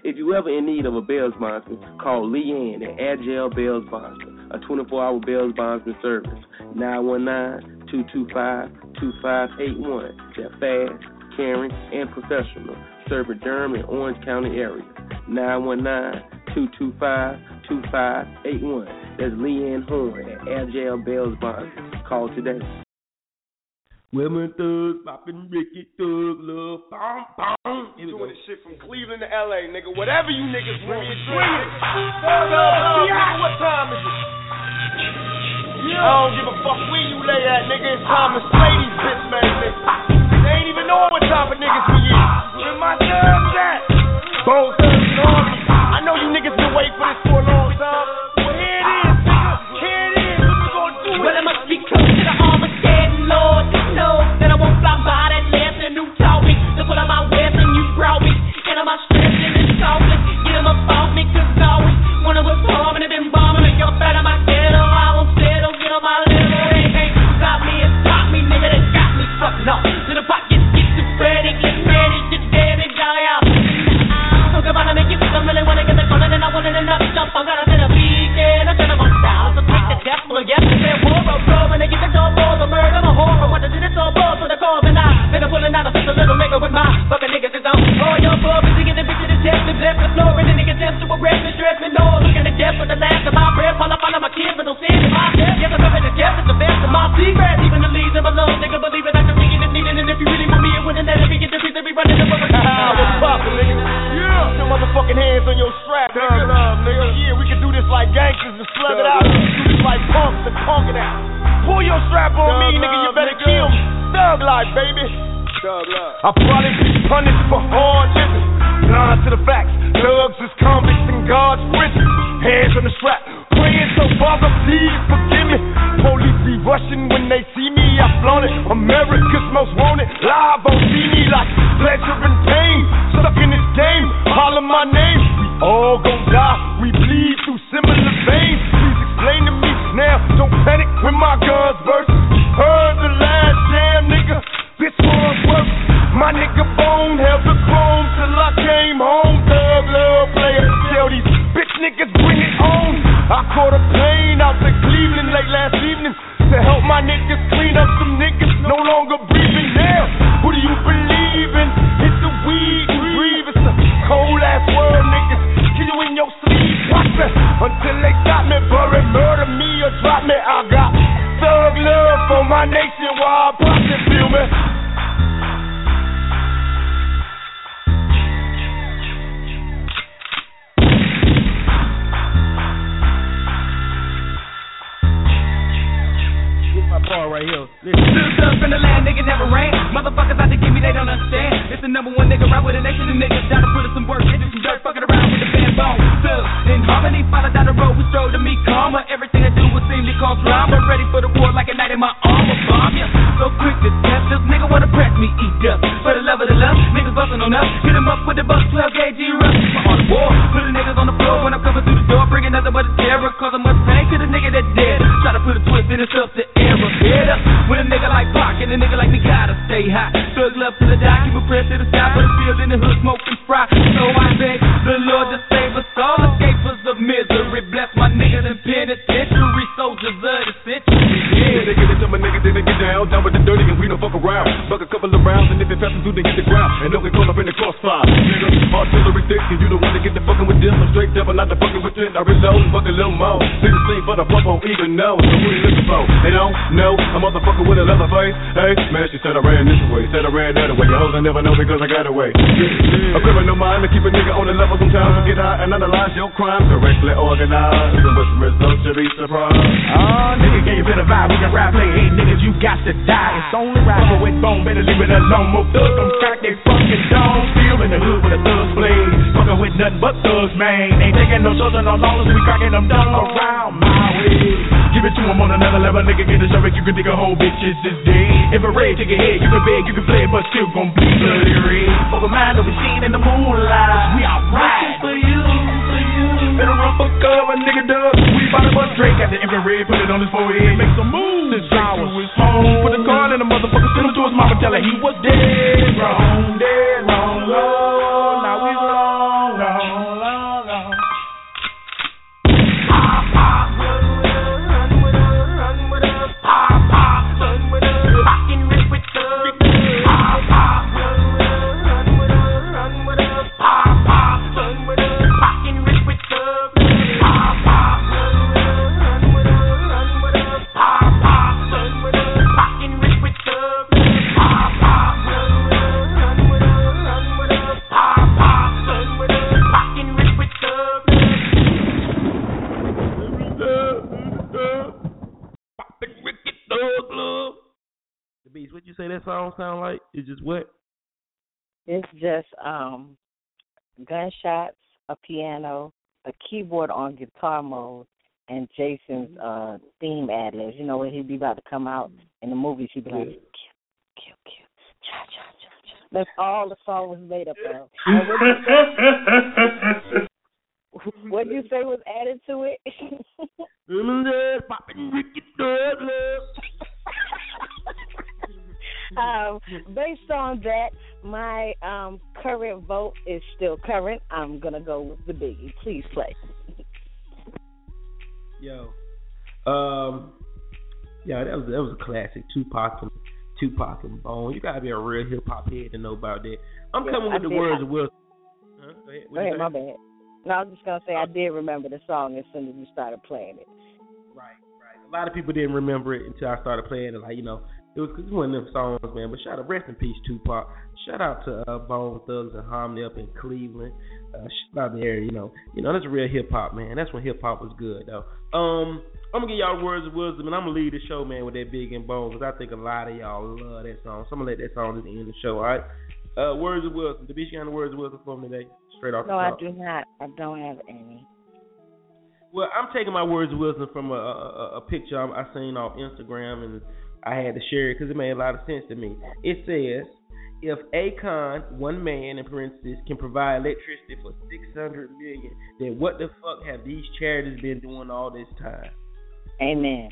If you ever in need of a bail sponsor, call Leanne at Agile Bail Sponsor, a 24-hour bail sponsoring service. 919-225-2581. They're fast, caring, and professional. Serving Durham and Orange County area. 919-225-2581. That's Leanne Horn at Agile Bail Sponsor. Call today. Women thug, poppin' Ricky thug, love, bomb, bomb. Here we go. Doing this shit from Cleveland to LA, nigga. Whatever you niggas want. Swing it, Swing it. Thug, thug, nigga. What time is it? I don't give a fuck where you lay at, nigga. It's time to slay these bitch man niggas. They ain't even know what type of niggas we is. Where my thugs at? Both thugs and army. I know you niggas been waiting for this for a long right here. Listen. Stood up from the land, nigga never ran. Motherfuckers out to give me, they don't understand. It's the number one nigga right with a nation of niggas. Down to put in some work, get some dirt, fucking around with the band bone. Still in harmony, follow down the road, we strode to meet karma. Everything I do would seem to cause drama. Ready for the war like a knight in my armor. Bomb ya, so quick to wanna press me, eat dust. For the love of the love, niggas bustin' on us. Hit 'em up with the bus 12 gauge rush. My on the war, put the niggas on the floor when I'm coming through the door, bringing nothing but a terror. Cause I'm pain to the nigga that dead. Try to put a twist in himself to error. Head up with a nigga like Pac and a nigga like me gotta stay high. Thug love to the die, keep a prayer to the sky, but the field in the hood smoking fry. So I beg the Lord to save down, with the dirty, and we don't fuck around. Buck a couple of rounds, and if it passes through, they hit the ground. And don't get caught up in the artillery thick, and you don't want to get the fucking with this. I'm straight devil, not the fucking with it. I reload and fuck a little more. The same, but the pump won't even know. So who they looking for? They don't know. A motherfucker with a leather face. Hey, man, she said I ran this way, said I ran that way. Your hoes I never know because I got away. Yeah. A criminal mind to keep a nigga on the level sometimes. Get high and analyze your crimes correctly organized. Even with results, you be surprised. Oh, nigga, can you feel the vibe? We can rap, play, hey, niggas, you got to die. It's only right. Fucker with bone, better leave it alone. More thugs, them crack they fucking dome. Still in the hood with a thug's blade. Fucking with nothing but thugs, man. Ain't taking no children, no dollars, we cracking them down around my way. Give it to him on another level, nigga, get the stomach, you can dig a whole bitch, it's just dead. If a red, take a head, you can beg, you can play, but still gon' be bloody red. Fuck a mind that we seen in the moonlight. We alright. for you, for you. Better run for cover, nigga, dub. We bout to bust Drake at the infrared, put it on his forehead, make some moves. Straight to his home, put the card in the motherfucker, send him to his mama, tell her he was dead wrong, dead wrong, low. Just what? It's just um gunshots, a piano, a keyboard on guitar mode, and Jason's uh theme ad libs. You know when he'd be about to come out in the movies, he'd be like, Yeah. "Kill, kill, kill, cha cha cha cha." That's all the song was made up of. What you say was added to it? um, based on that, my um, current vote is still current. I'm gonna go with the Biggie. Please play. Yo. Um yeah, that was that was a classic. Tupac and Tupac and Bone. You gotta be a real hip hop head to know about that. I'm Yes, coming I with the did. words I- of Will. Huh? Go ahead. Go ahead, my bad. No, I was just gonna say I did remember the song as soon as you started playing it. Right, right. A lot of people didn't remember it until I started playing it. Like you know, it was, was one of them songs, man. But shout out, rest in peace, Tupac. Shout out to uh, Bone Thugs-n-Harmony up in Cleveland. Uh, shout out there, you know, you know that's real hip hop, man. That's when hip hop was good, though. Um, I'm gonna give y'all words of wisdom, and I'm gonna lead the show, man, with that Big and Bone, because I think a lot of y'all love that song. So I'm gonna let that song just end the show, all right? Uh, words of wisdom. The bitch got the words of wisdom for me today, straight off. No, I do not. I don't have any. Well, I'm taking my words of wisdom from a, a, a picture I I seen off Instagram, and I had to share it because it made a lot of sense to me. It says, if Akon, one man in parentheses, can provide electricity for 600 million, then what the fuck have these charities been doing all this time? Amen.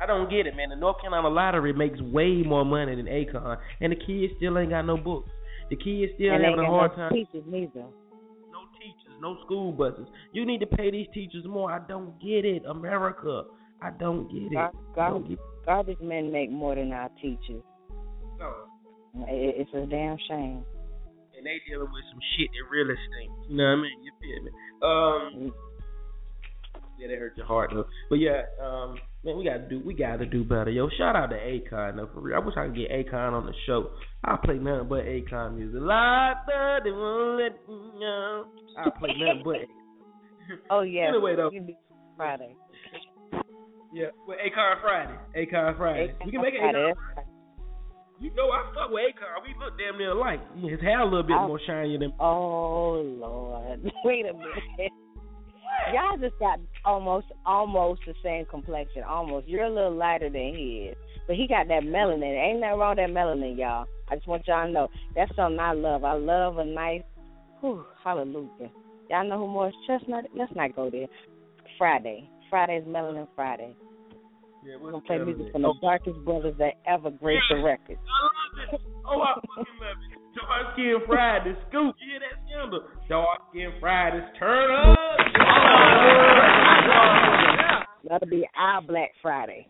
I don't get it, man. The North Carolina lottery makes way more money than Akon, and the kids still ain't got no books. The kids still and having a hard no time. teachers neither. No teachers, no school buses. You need to pay these teachers more. I don't get it, America. I don't get it. Gar- I don't get garbage men make more than our teachers. No. It, it's a damn shame. And they dealing with some shit in real estate. You know what I mean? You feel me? Um. Yeah, that hurt your heart though. But yeah, um, man, we gotta do we gotta do better, yo. Shout out to Akon though, for real. I wish I could get Akon on the show. I'll play nothing but Akon music. Like that, they won't let me know. I'll play nothing but. Oh yeah. Anyway, though. Friday. Yeah, well, Akon Friday. Akon Friday. we can make it Friday. Akon. You know I fuck with Akon. We look damn near alike. His hair a little bit I- more shiny than. Oh Lord, wait a minute. Y'all just got almost almost the same complexion. Almost. You're a little lighter than he is, but he got that melanin. Ain't nothing wrong with that melanin, y'all. I just want y'all to know that's something I love. I love a nice. Whew, hallelujah. Y'all know who Morris Chestnut? Let's not go there. Friday. Friday's Melanin Friday. Yeah, We're gonna play music from the oh. darkest brothers that ever graced the record. Oh, I fucking love it. Dark skin Friday, scoop. You hear that? Dark skin Fridays, turn up. That'll be our Black Friday.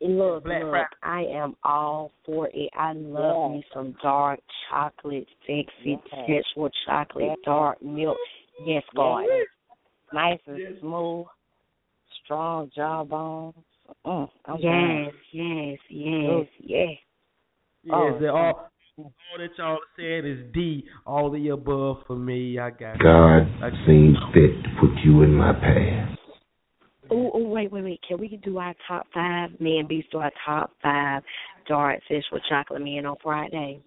Look, Black look, Friday. I am all for it. I love Yes. me some dark chocolate, sexy, Yes. sensual chocolate, Yes. dark milk. Yes, God. Nice and smooth, strong jawbones. Mm, I'm Yes, yes, yes, yes. Yeah, Oh, that all, all that y'all said is D. All the above for me. I got God I, seems fit to put you in my path. Oh, oh, wait, wait, wait. Can we do our top five? Me and Beast do our top five dark sensual chocolate men on Friday.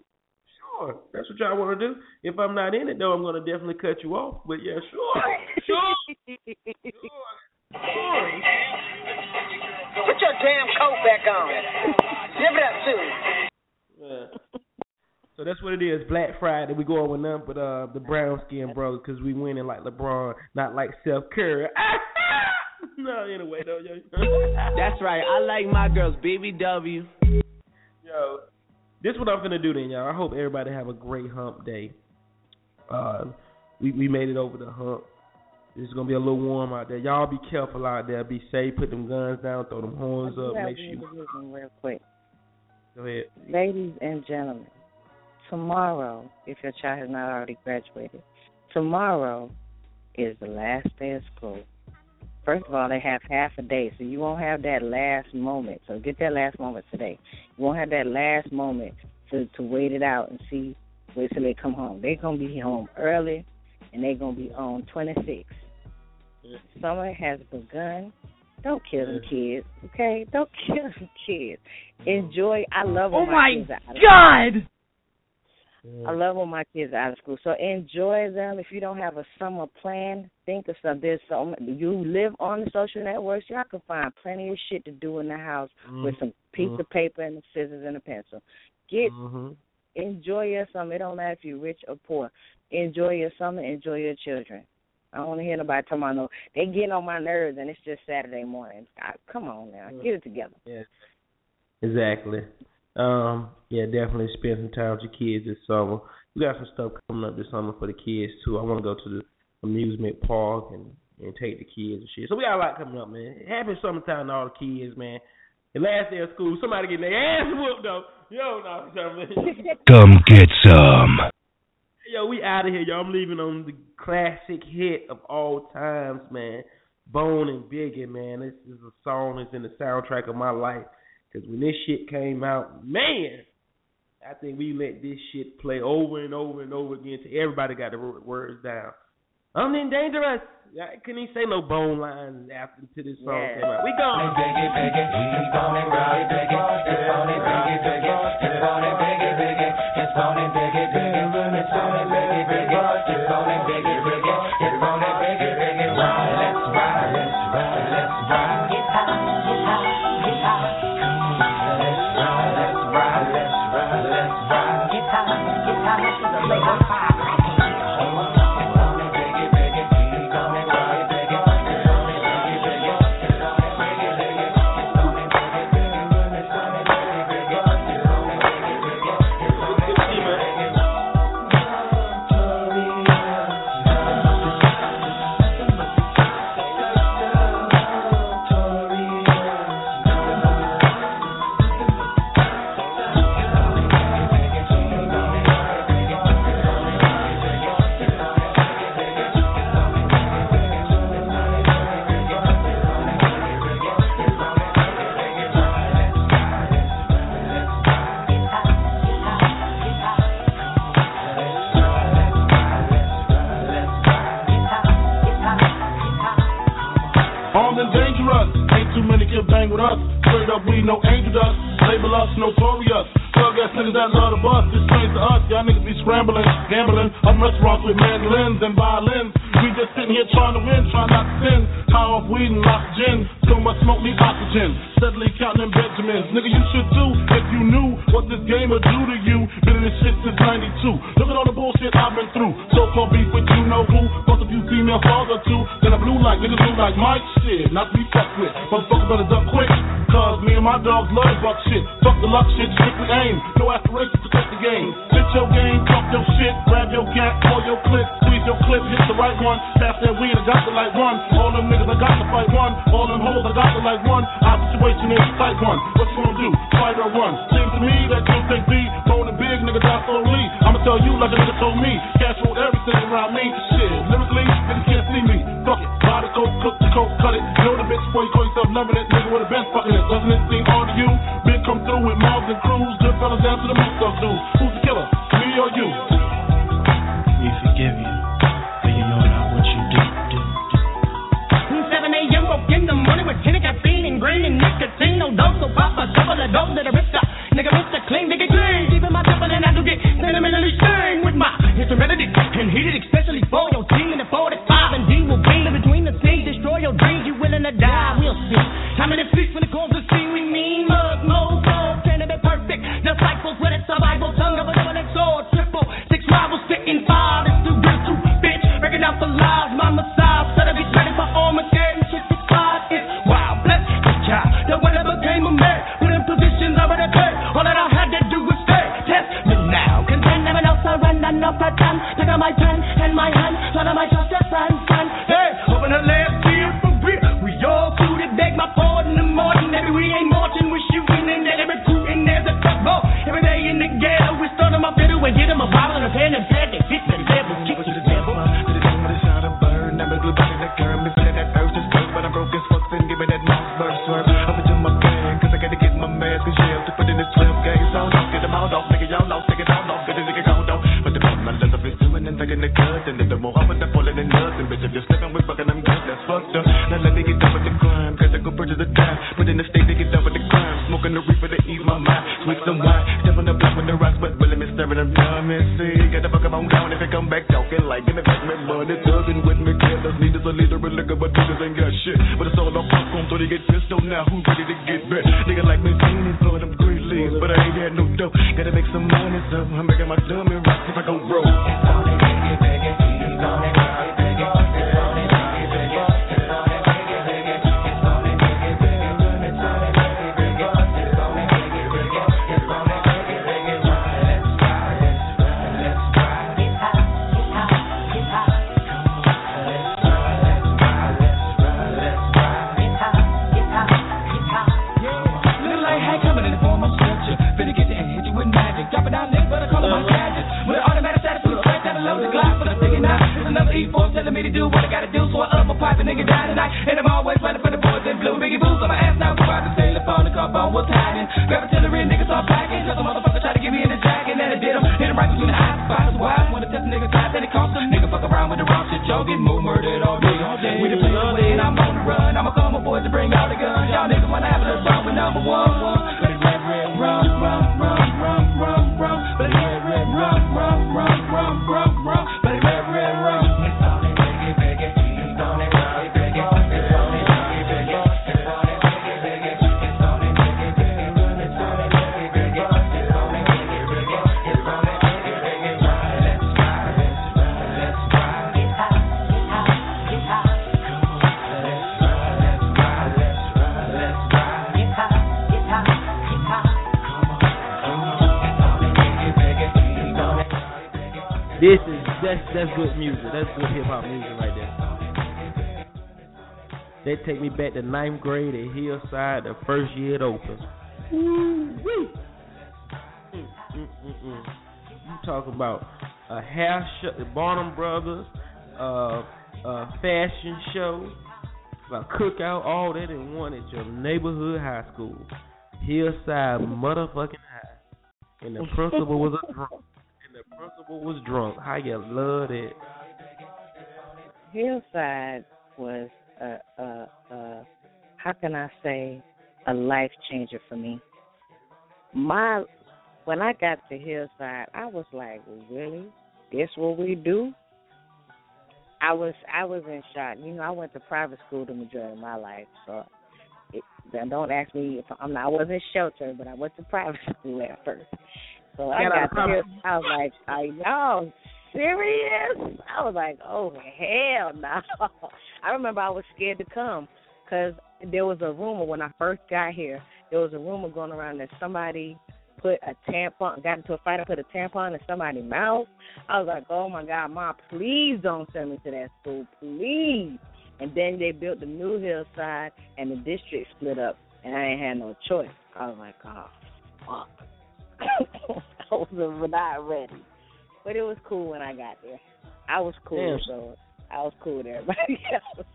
Sure, that's what y'all want to do. If I'm not in it, though, I'm gonna definitely cut you off. But yeah, sure, sure, sure. Put your damn coat back on. Give it up, too. Yeah. So that's what it is. Black Friday. We go with nothing but uh, the brown skin brothers because we winning like LeBron, not like Steph Curry. no, anyway though, yo. That's right. I like my girls BBW. Yo, this what I'm gonna do then, y'all. I hope everybody have a great hump day. Uh, we we made it over the hump. It's gonna be a little warm out there. Y'all be careful out there. Be safe. Put them guns down. Throw them horns up. Make sure. You, real quick. go ahead. Ladies and gentlemen, tomorrow, if your child has not already graduated, tomorrow is the last day of school. First of all, they have half a day, so you won't have that last moment. So get that last moment today. You won't have that last moment to to wait it out and see wait till they come home. They're gonna be home early, and they're gonna be on 26. Summer has begun. Don't kill them kids, okay? Don't kill them kids. Enjoy. I love when Oh my my kids are out of God! I love when my kids are out of school. So enjoy them. If you don't have a summer plan, think of something. There's so much, you live on the social networks. Y'all can find plenty of shit to do in the house with some piece Mhm. of paper and scissors and a pencil. Get Mm-hmm. enjoy your summer. It don't matter if you're rich or poor. Enjoy your summer. Enjoy your children. I don't want to hear nobody talking about no. They getting on my nerves, and it's just Saturday morning. I, come on now, get it together. Yeah. Exactly. Um, yeah, definitely spend some time with your kids this summer. We got some stuff coming up this summer for the kids too. I want to go to the amusement park and and take the kids and shit. So we got a lot coming up, man. Happy summertime to all the kids, man. The last day of school, somebody getting their ass whooped though. Yo, no. Come get some. Yo, we out of here, y'all. I'm leaving on the classic hit of all times, man. Bone and Biggie, man. This is a song that's in the soundtrack of my life. Because when this shit came out, man, I think we let this shit play over and over and over again till everybody got the words down. I'm in dangerous. I couldn't even say no bone lines after to this song Yeah. came out. We gone. Biggie, biggie, keep on it, rowdy, biggie. It's on it, biggie, biggie. It's on it, biggie, biggie. It's on it, biggie, biggie. It's on it, biggie, biggie. It's on it, up, we no angel dust. Label us notorious. thug ass niggas that love to bust. It's strange to us, y'all niggas be scrambling, gambling. Up restaurants with mandolins and violins. We just sitting here trying to win, trying not to sin. High off weed and oxygen. So much smoke needs oxygen. Steadily counting Benjamins. Nigga, you should too if you knew what this game would do to you. Been in this shit since 92. Look at all the bullshit I've been through. So called beef with you know who. Bust a few female or two. Then I blew like niggas blue like Mike shit. Not to be fucked with. Motherfuckers better duck quick. Cause me and my dogs love buck shit. Fuck the luck shit, strictly aim. No aspirations to cut the game. Fit your game, talk your shit, grab your gat, pull your clip, squeeze your clip, hit the right one. Pass that weed, I got the like one. All them niggas, I got to fight one. All them hoes, I got to like one. Our situation is tight one. What you gonna do? Fight or run? Seems to me that you think B, bone and big, nigga die slowly. I'ma tell you like a nigga told me. Cash rolled everything around me. Shit, lyrically, niggas can't see me. Fuck it, buy the coke, cook the coke, cut it. Know the bitch before you call yourself loving it. Nigga with have been fucking it. Doesn't it seem odd to you? Big come through with mobs and crews. Good fellas down to the most of dudes. Who's the killer? Me or you? We forgive you, but you know not what you do. do. 7 a.m. woke in the morning with tin and green and nicotine. No dose, so pop a couple of those that sentimentally stained with my instrumentality and heated, especially for your team in the 45 and D will be in between the scenes. Destroy your dreams, you willing to die, we'll see. In the streets when it calls the Put in the state to get done with the crime. Smoking the reefer to ease my mind. Switch some wine. Step on the block with the rocks, but really me staring them down. Me see, get the fuck up on down if it come back talking like give me back my money. Thugging with me, killers. Need is a leader of liquor, but take me back to ninth grade at Hillside, the first year it opened. Woo-wee. You talking about a hair show, the Barnum Brothers, uh, a fashion show, a cookout, all that in one at your neighborhood high school, Hillside motherfucking high, and the principal was a drunk. And the principal was drunk. How you love it? Hillside was how can I say a life changer for me. My when I got to Hillside, I was like, really? This what we do? I was I was in shock. You know, I went to private school the majority of my life, so it, don't ask me if I'm not. I wasn't sheltered, but I went to private school at first. So I got to here. I was like, "Are y'all serious?" I was like, "Oh hell no!" I remember I was scared to come because there was a rumor when I first got here. There was a rumor going around that somebody put a tampon, got into a fight and put a tampon in somebody's mouth. I was like, oh my God, mom, please don't send me to that school, please. And then they built the new hillside and the district split up, and I ain't had no choice. I was like, oh, fuck. I was not ready. But it was cool when I got there. I was cool, so I was cool with everybody else.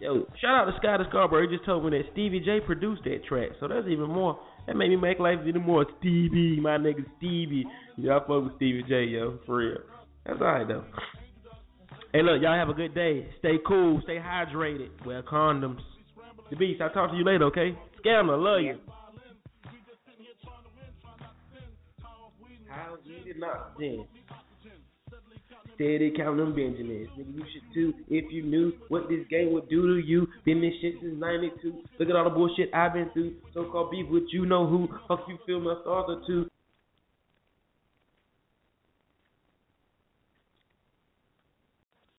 Yo, shout out to Scott Scarborough. He just told me that Stevie J produced that track, so that's even more that made me make life even more Stevie, my nigga Stevie. Y'all fuck with Stevie J, yo, for real. That's alright though. Hey, look, y'all have a good day. Stay cool, stay hydrated, wear condoms. The Beast, I'll talk to you later, okay? Scammer, love you. How did not then? Steady counting them Benjamins. Nigga, you should too. If you knew what this game would do to you, been this shit since 92. Look at all the bullshit I've been through. So called beef with you know who. Fuck you feel my stars are too.